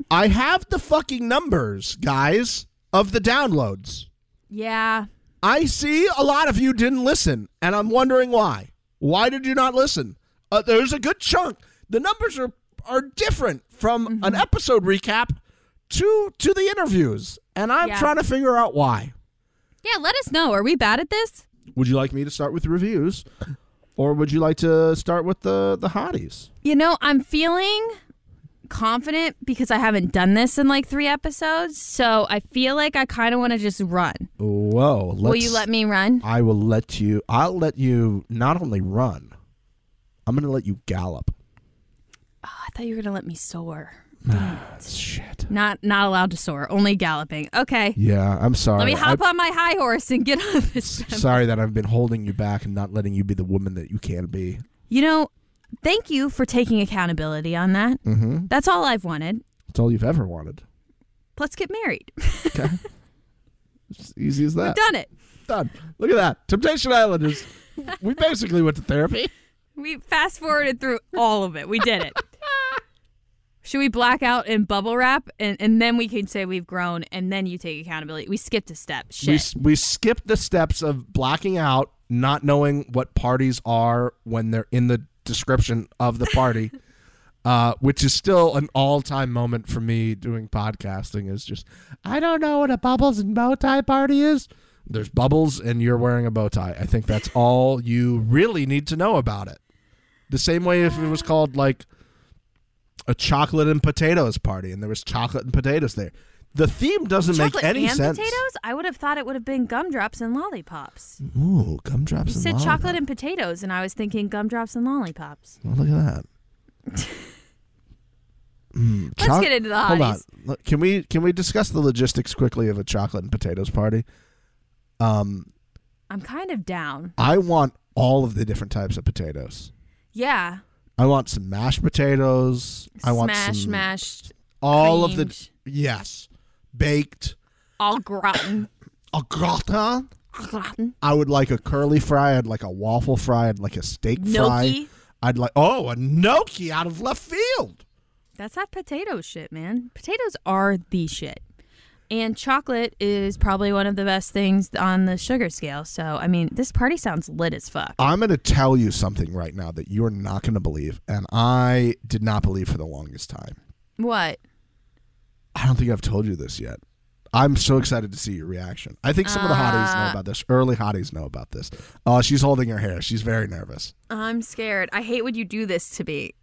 I have the fucking numbers, guys, of the downloads. Yeah. I see a lot of you didn't listen, and I'm wondering why. Why did you not listen? Uh, there's a good chunk. The numbers are are different from an episode recap to to the interviews, and I'm Yeah. trying to figure out why. Yeah, let us know. Are we bad at this? Would you like me to start with reviews, or would you like to start with the the hotties? You know, I'm feeling confident because I haven't done this in like three episodes. So I feel like I kind of want to just run. Whoa! Let's, Will you let me run? I will let you. I'll let you not only run. I'm going to let you gallop. Oh, I thought you were gonna let me soar. Shit. Not not allowed to soar, only galloping. Okay. Yeah, I'm sorry. Let me hop I- on my high horse and get on this. Sorry that I've been holding you back and not letting you be the woman that you can be. You know, thank you for taking accountability on that. Mm-hmm. That's all I've wanted. That's all you've ever wanted. Let's get married. Okay. it's easy as that. We've done it. Done. Look at that. Temptation Island is. we basically went to therapy. We fast forwarded through all of it. We did it. Should we black out and bubble wrap and, and then we can say we've grown and then you take accountability? We skipped a step. We, Shit. we skipped the steps of blacking out, not knowing what parties are when they're in the description of the party, uh, which is still an all time moment for me doing podcasting. Is just, I don't know what a bubbles and bow tie party is. There's bubbles and you're wearing a bow tie. I think that's all you really need to know about it. The same way if it was called like a chocolate and potatoes party and there was chocolate and potatoes there. The theme doesn't Chocolate make any and sense. potatoes? I would have thought it would have been gumdrops and lollipops. Ooh, gumdrops You and said lollipops. chocolate and potatoes, and I was thinking gumdrops and lollipops. Oh, look at that. Mm, Let's get into the Hold on. hotties. Look, Can we can we discuss the logistics quickly of a chocolate and potatoes party? Um, I'm kind of down. I want all of the different types of potatoes. Yeah. I want some mashed potatoes. I want Smash, some mashed, all of the creamed. yes, baked. all gratin. A gratin. gratin. I would like a curly fry. I'd like a waffle fry. I'd like a steak fry. Gnocchi. I'd like oh a gnocchi out of left field. That's that potato shit, man. Potatoes are the shit. And chocolate is probably one of the best things on the sugar scale. So, I mean, this party sounds lit as fuck. I'm going to tell you something right now that you're not going to believe, and I did not believe for the longest time. What? I don't think I've told you this yet. I'm so excited to see your reaction. I think some of the hotties know Uh. about this. Early hotties know about this. Oh, she's holding her hair. She's very nervous. I'm scared. I hate when you do this to me.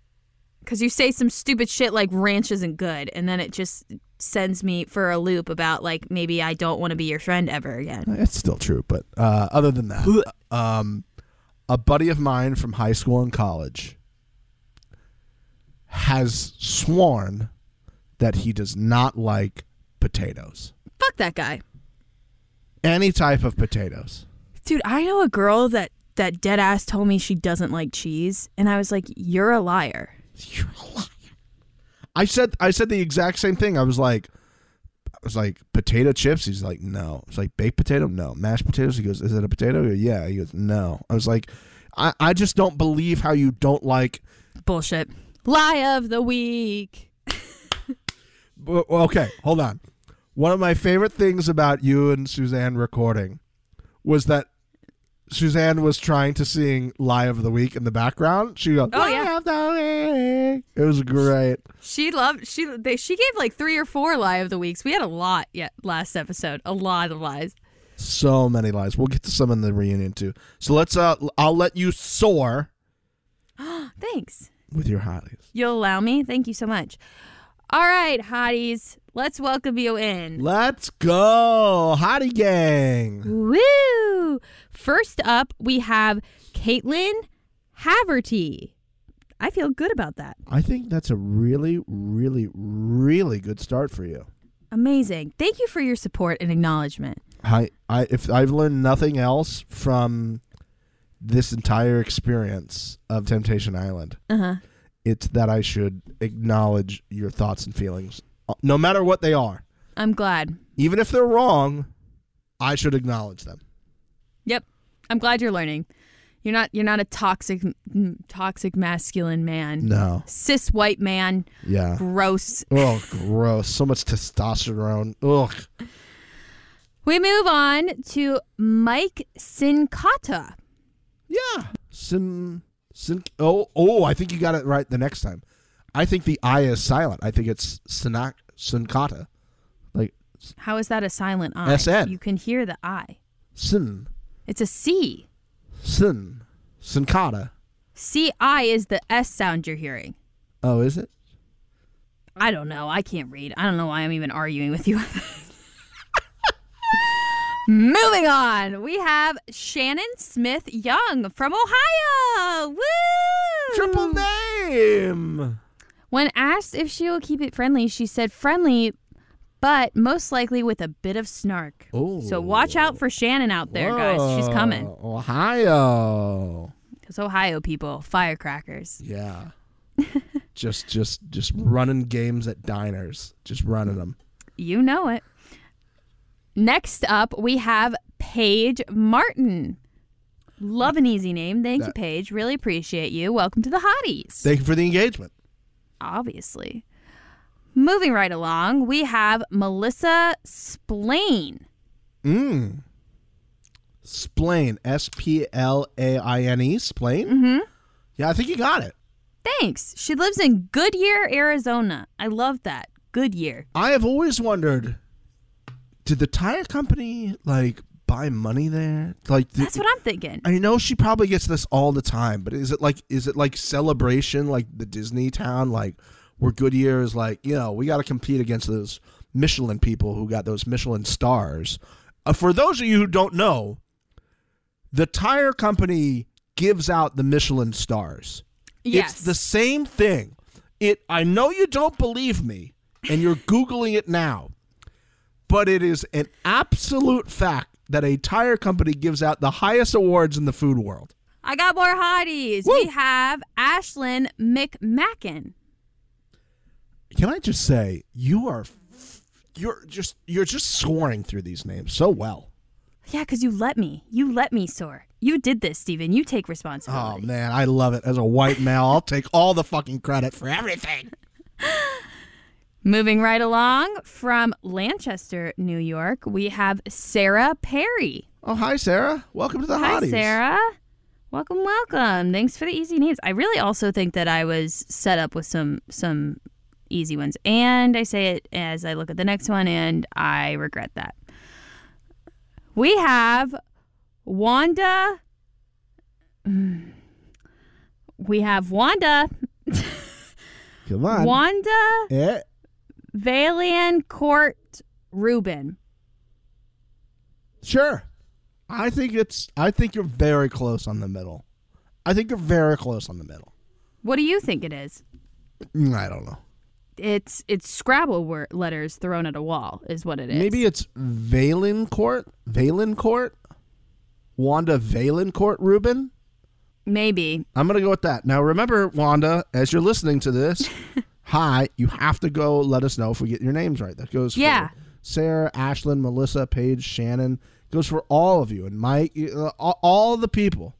Because you say some stupid shit like ranch isn't good, and then it just sends me for a loop about like maybe I don't want to be your friend ever again. It's still true, but uh, other than that, um, a buddy of mine from high school and college has sworn that he does not like potatoes. Fuck that guy. Any type of potatoes. Dude, I know a girl that that dead ass told me she doesn't like cheese, and I was like, "You're a liar." I said I said the exact same thing. I was like I was like potato chips. He's like no. It's like baked potato. No mashed potatoes. He goes, is it a potato? Go, yeah. He goes, no. I was like, I I just don't believe how you don't like. Bullshit. Lie of the week. Okay, hold on. One of my favorite things about you and Suzanne recording was that Suzanne was trying to sing "Lie of the Week" in the background. She goes, Oh, "Lie yeah. Week." It was great. She loved she they she gave like three or four lie of the weeks. We had a lot yet last episode. A lot of lies. So many lies. We'll get to some in the reunion too. So let's. Uh, I'll let you soar Thanks. with your hotties. You'll allow me? Thank you so much. All right, hotties. Let's welcome you in. Let's go, hottie gang. Woo! First up, we have Caitlin Haverty. I feel good about that. I think that's a really, really, really good start for you. Amazing. Thank you for your support and acknowledgement. I, I if I've learned nothing else from this entire experience of Temptation Island, Uh-huh. it's that I should acknowledge your thoughts and feelings, uh, no matter what they are. I'm glad. Even if they're wrong, I should acknowledge them. Yep. I'm glad you're learning. You're not you're not a toxic toxic masculine man. No. Cis white man. Yeah. Gross. Oh, gross! So much testosterone. Ugh. We move on to Mike Sincata. Yeah. Sin. Sin. Oh, oh! I think you got it right the next time. I think the I is silent. I think it's Sinak Sincata, like How is that a silent I? SN. You can hear the I. Sin It's a C. Sin Sincata. C I is the S sound you're hearing. Oh, is it? I don't know. I can't read. I don't know why I'm even arguing with you. Moving on, we have Shannon Smith Young from Ohio. Woo! Triple name. When asked if she will keep it friendly, she said friendly, but most likely with a bit of snark. Oh. So watch out for Shannon out there, guys. She's coming. Ohio. Those Ohio people, firecrackers. Yeah. just, just, just running games at diners. Just running them. You know it. Next up, we have Paige Martin. Love an easy name. Thank you, Paige. Really appreciate you. Welcome to the Hotties. Thank you for the engagement. Obviously. Moving right along, we have Melissa Splain. Mm. Splain. S P L A I N E. Splain. Mm-hmm. Yeah, I think you got it. Thanks. She lives in Goodyear, Arizona. I love that. Goodyear. I have always wondered, did the tire company like buy money there? Like the- That's what I'm thinking. I know she probably gets this all the time, but is it like is it like celebration like the Disney town like where Goodyear is like, you know, we got to compete against those Michelin people who got those Michelin stars. Uh, for those of you who don't know, the tire company gives out the Michelin stars. Yes. It's the same thing. It I know you don't believe me and you're googling it now. But it is an absolute fact that a tire company gives out the highest awards in the food world. I got more hotties. We have Ashlyn McMacken. Can I just say you are you're just you're just soaring through these names so well. Yeah, because you let me. You let me soar. You did this, Stephen. You take responsibility. Oh man, I love it. As a white male, I'll take all the fucking credit for everything. Moving right along from Lancaster, New York, we have Sarah Perry. Oh, hi Sarah. Welcome to the Hi, Hotties. Sarah. Welcome, welcome. Thanks for the easy names. I really also think that I was set up with some some easy ones, and I say it as I look at the next one, and I regret that. We have Wanda. We have Wanda Come on. Wanda Yeah. Valian Court Rubin. Sure. I think it's. I think you're very close on the middle. I think you're very close on the middle. What do you think it is? Mm, I don't know. It's it's Scrabble word letters thrown at a wall is what it is. Maybe it's Valencourt. Valencourt. Wanda Valencourt Rubin. Maybe. I'm gonna go with that. Now remember, Wanda, as you're listening to this, hi, you have to go let us know if we get your names right. That goes for Yeah. Sarah, Ashlyn, Melissa, Paige, Shannon. Goes for all of you and Mike, uh, all, all the people.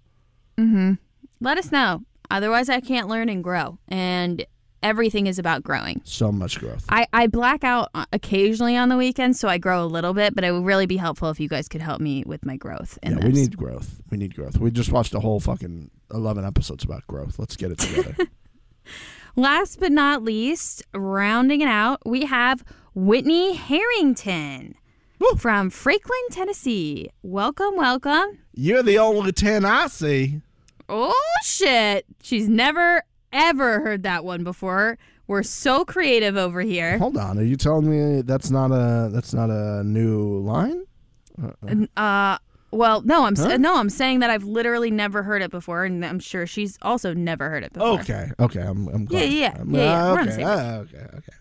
Mm-hmm. Let us know. Otherwise, I can't learn and grow. And everything is about growing. So much growth. I, I black out uh, occasionally on the weekends, so I grow a little bit, but it would really be helpful if you guys could help me with my growth. In yeah, this. we need growth. We need growth. We just watched a whole fucking 11 episodes about growth. Let's get it together. Last but not least, rounding it out, we have Whitney Harrington from Franklin, Tennessee. Welcome, welcome. You're the only 10 I see. Oh, shit. She's never, ever heard that one before. We're so creative over here. Hold on. Are you telling me that's not a that's not a new line? Uh-uh. Uh, well, no, I'm Huh? no, I'm saying that I've literally never heard it before, and I'm sure she's also never heard it before. Okay. Okay. I'm I'm Yeah, glad. yeah, I'm- yeah, yeah. uh, We're on the okay. uh, okay. Okay.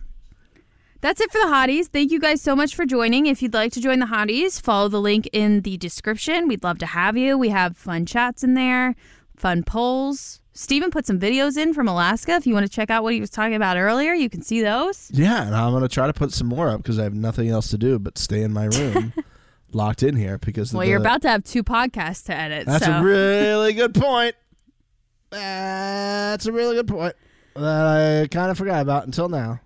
That's it for the hotties. Thank you guys so much for joining. If you'd like to join the hotties, follow the link in the description. We'd love to have you. We have fun chats in there, fun polls. Stephen put some videos in from Alaska. If you want to check out what he was talking about earlier, you can see those. Yeah, and I'm gonna try to put some more up because I have nothing else to do but stay in my room, locked in here because. Well, the, you're about to have two podcasts to edit. That's so. a really good point. That's a really good point that I kind of forgot about until now.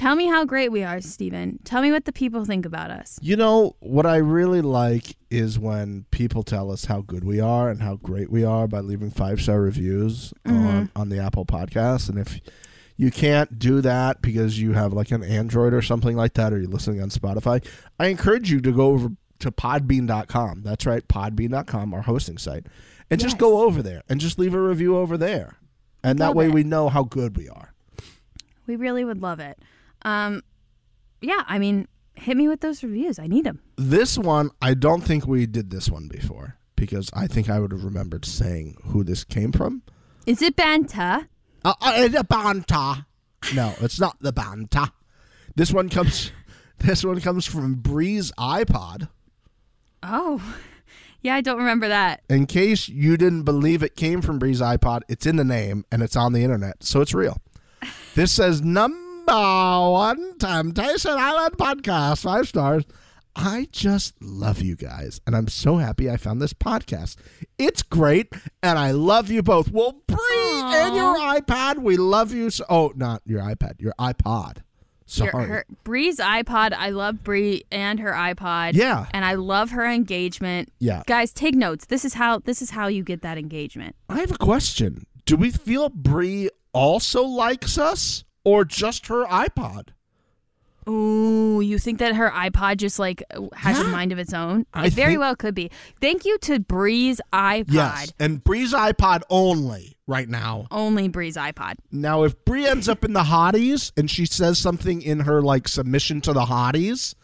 Tell me how great we are, Stephen. Tell me what the people think about us. You know what I really like is when people tell us how good we are and how great we are by leaving five star reviews mm-hmm. on on the Apple Podcast. And if you can't do that because you have like an Android or something like that, or you're listening on Spotify, I encourage you to go over to Podbean.com. That's right, Podbean.com, our hosting site, and just go over there and just leave a review over there, and that way it. we know how good we are. We really would love it. Um, yeah, I mean, hit me with those reviews. I need them. This one, I don't think we did this one before because I think I would have remembered saying who this came from. Is it Banta? Uh, uh, it's a banta. No, it's not the banta. This one comes. This one comes from Breeze iPod. Oh, yeah, I don't remember that. In case you didn't believe it came from Breeze iPod, it's in the name and it's on the internet, so it's real. This says number one Temptation Island podcast, five stars. I just love you guys, and I'm so happy I found this podcast. It's great, and I love you both. Well, Bree and your iPad, we love you. So, oh, not your iPad, your iPod. Sorry. her, Bree's iPod. I love Bree and her iPod. Yeah. and I love her engagement. Yeah. guys, take notes. This is how this is how you get that engagement. I have a question. Do we feel Bree also likes us, or just her iPod? Ooh, you think that her iPod just like has a mind of its own? I it very think- well could be. Thank you to Bree's iPod. Yes, and Bree's iPod only right now. Only Bree's iPod. Now, if Bree ends up in the hotties and she says something in her like submission to the hotties,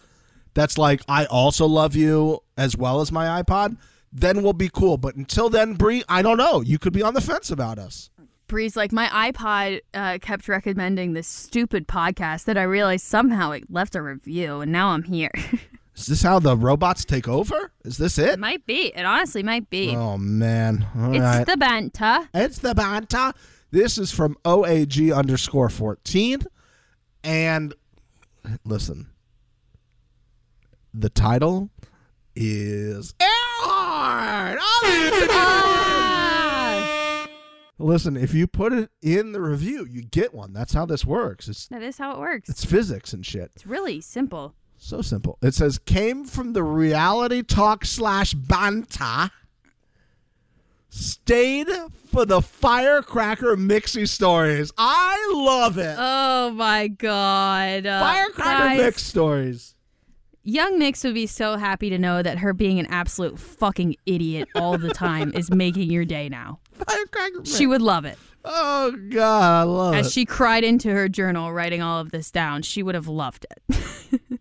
that's like I also love you as well as my iPod, then we'll be cool. But until then, Bree, I don't know. You could be on the fence about us. Bree's like my iPod uh, kept recommending this stupid podcast that I realized somehow it left a review, and now I'm here. Is this how the robots take over? Is this it? it might be. It honestly might be. Oh man! All it's right. the Banta. It's the Banta. This is from OAG underscore 14. And listen, the title is Earhart. Listen, if you put it in the review, you get one. That's how this works. It's That is how it works. it's physics and shit. It's really simple. So simple. It says came from the reality talk slash banta. Stayed for the firecracker mixie stories. I love it. Oh my god. Uh, firecracker guys, mix stories. Young Mix would be so happy to know that her being an absolute fucking idiot all the time is making your day now. Firecracker mix. She would love it. Oh God, I love As it. As she cried into her journal, writing all of this down, she would have loved it.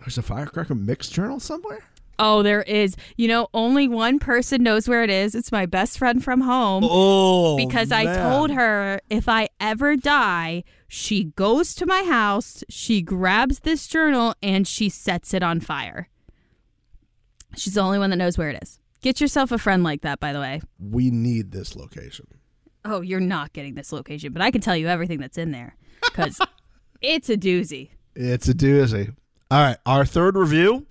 There's a firecracker mix journal somewhere. oh, there is. You know, only one person knows where it is. It's my best friend from home. Oh, because I told her if I ever die, she goes to my house, she grabs this journal, and she sets it on fire. She's the only one that knows where it is. Get yourself a friend like that, by the way. we need this location. Oh, you're not getting this location, but I can tell you everything that's in there because it's a doozy. It's a doozy. All right, our third review,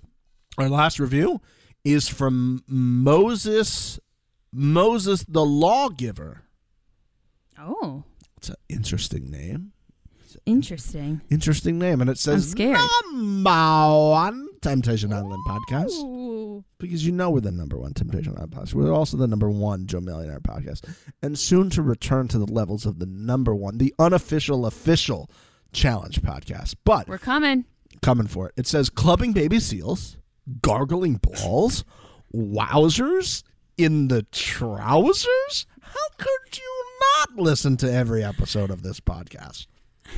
our last review, is from Moses. Moses the lawgiver. Oh, It's an interesting name. interesting. Interesting name, and it says scared. number one Temptation Island podcast. Because you know we're the number one Temptation Island podcast. We're also the number one Joe Millionaire podcast, and soon to return to the levels of the number one, the unofficial, official challenge podcast. But We're coming. coming for it. It says clubbing baby seals, gargling balls, wowzers in the trousers. How could you not listen to every episode of this podcast?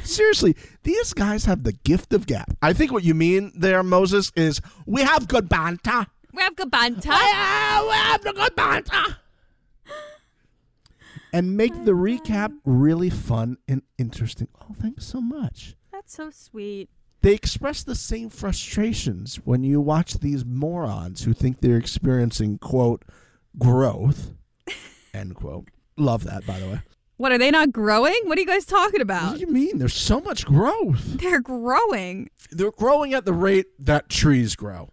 Seriously, these guys have the gift of gab. I think what you mean there, Moses, is we have good banter. We have good banter. we have the good banter. And make the recap really fun and interesting. Oh, thanks so much. That's so sweet. They express the same frustrations when you watch these morons who think they're experiencing, quote, growth, end quote. Love that, by the way. What are they not growing? What are you guys talking about? What do you mean? There's so much growth. They're growing. They're growing at the rate that trees grow,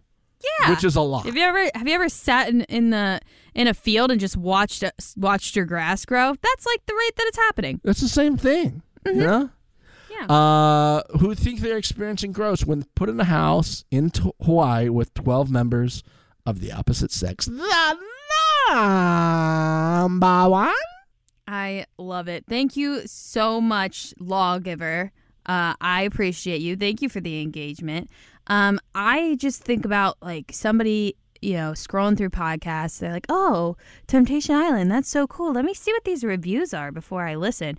Yeah. which is a lot. Have you ever have you ever sat in, in the in a field and just watched uh, watched your grass grow? That's like the rate that it's happening. That's the same thing. You know? Yeah. Uh, who think they're experiencing growth when put in a house in t- Hawaii with 12 members of the opposite sex. The number one. I love it. Thank you so much, lawgiver. Uh, I appreciate you. Thank you for the engagement. Um, I just think about like somebody, you know, scrolling through podcasts. They're like, "Oh, Temptation Island, that's so cool. Let me see what these reviews are before I listen."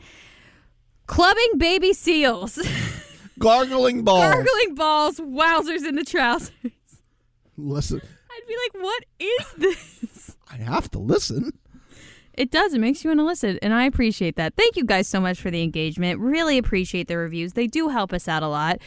Clubbing baby seals, Gargling balls. gargling balls, wowzers in the trousers. Listen, I'd be like, "What is this?" I have to listen. It does. It makes you want to listen, and I appreciate that. Thank you guys so much for the engagement. Really appreciate the reviews. They do help us out a lot.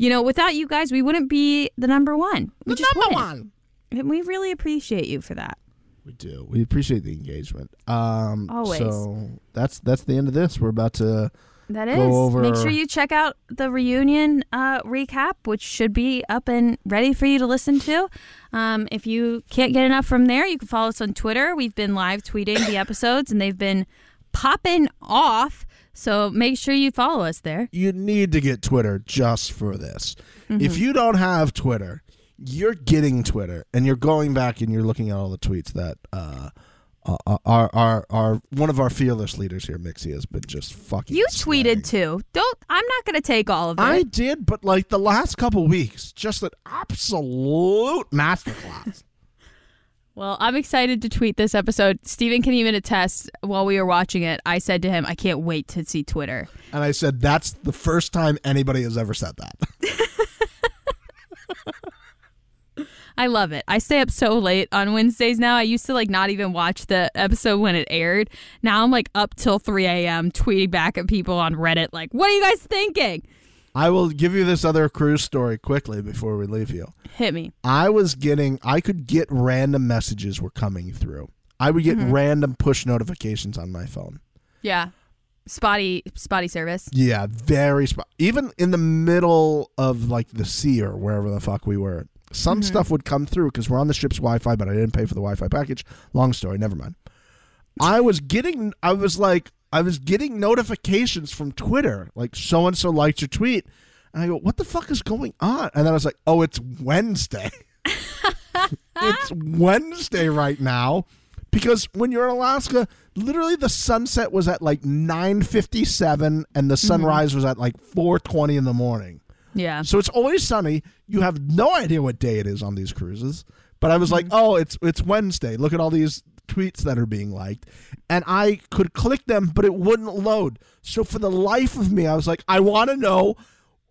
You know, without you guys, we wouldn't be the number one. We The just number wouldn't. one. And we really appreciate you for that. We do. We appreciate the engagement. Um, Always. So that's that's the end of this. We're about to That is. go over. Make sure you check out the reunion uh, recap, which should be up and ready for you to listen to. Um, if you can't get enough from there, you can follow us on Twitter. We've been live tweeting the episodes, and they've been popping off. So make sure you follow us there. you need to get Twitter just for this. Mm-hmm. If you don't have Twitter, you're getting Twitter, and you're going back and you're looking at all the tweets that uh, uh, our our our one of our fearless leaders here, Mixie, has been just fucking. You slaying. tweeted too. Don't. I'm not going to take all of it. I did, but like the last couple weeks, just an absolute masterclass. Well, I'm excited to tweet this episode. Stephen can even attest. While we were watching it, I said to him, "I can't wait to see Twitter." and I said that's the first time anybody has ever said that. I love it. I stay up so late on Wednesdays now. I used to like not even watch the episode when it aired. Now I'm like up till 3 a.m. tweeting back at people on Reddit, like, "What are you guys thinking?" I will give you this other cruise story quickly before we leave you. Hit me. I was getting, I could get random messages were coming through. I would get mm-hmm. random push notifications on my phone. Yeah. Spotty, spotty service. Yeah, very spot. Even in the middle of like the sea or wherever the fuck we were, some mm-hmm. stuff would come through because we're on the ship's Wi-Fi, but I didn't pay for the Wi-Fi package. Long story, never mind. I was getting, I was like, I was getting notifications from Twitter, like so and so liked your tweet, and I go, what the fuck is going on? And then I was like, oh, it's Wednesday. it's Wednesday right now because when you're in Alaska, literally the sunset was at like 9:57 and the mm-hmm. sunrise was at like 4:20 in the morning. Yeah. So it's always sunny. You have no idea what day it is on these cruises. But I was like, mm-hmm. "Oh, it's it's Wednesday. Look at all these tweets that are being liked, and I could click them, but it wouldn't load. So for the life of me, I was like, I want to know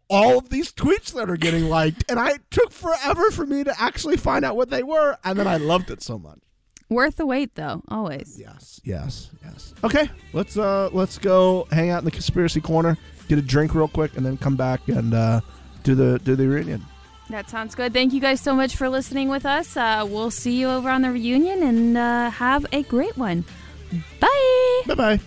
all of these tweets that are getting liked, and I it took forever for me to actually find out what they were, and then I loved it so much. Worth the wait, though. Always. Yes, yes, yes. Okay, let's uh let's go hang out in the conspiracy corner, get a drink real quick, and then come back and uh, do the do the reunion. That sounds good. Thank you guys so much for listening with us. Uh, we'll see you over on the reunion and uh, have a great one. Bye. Bye bye.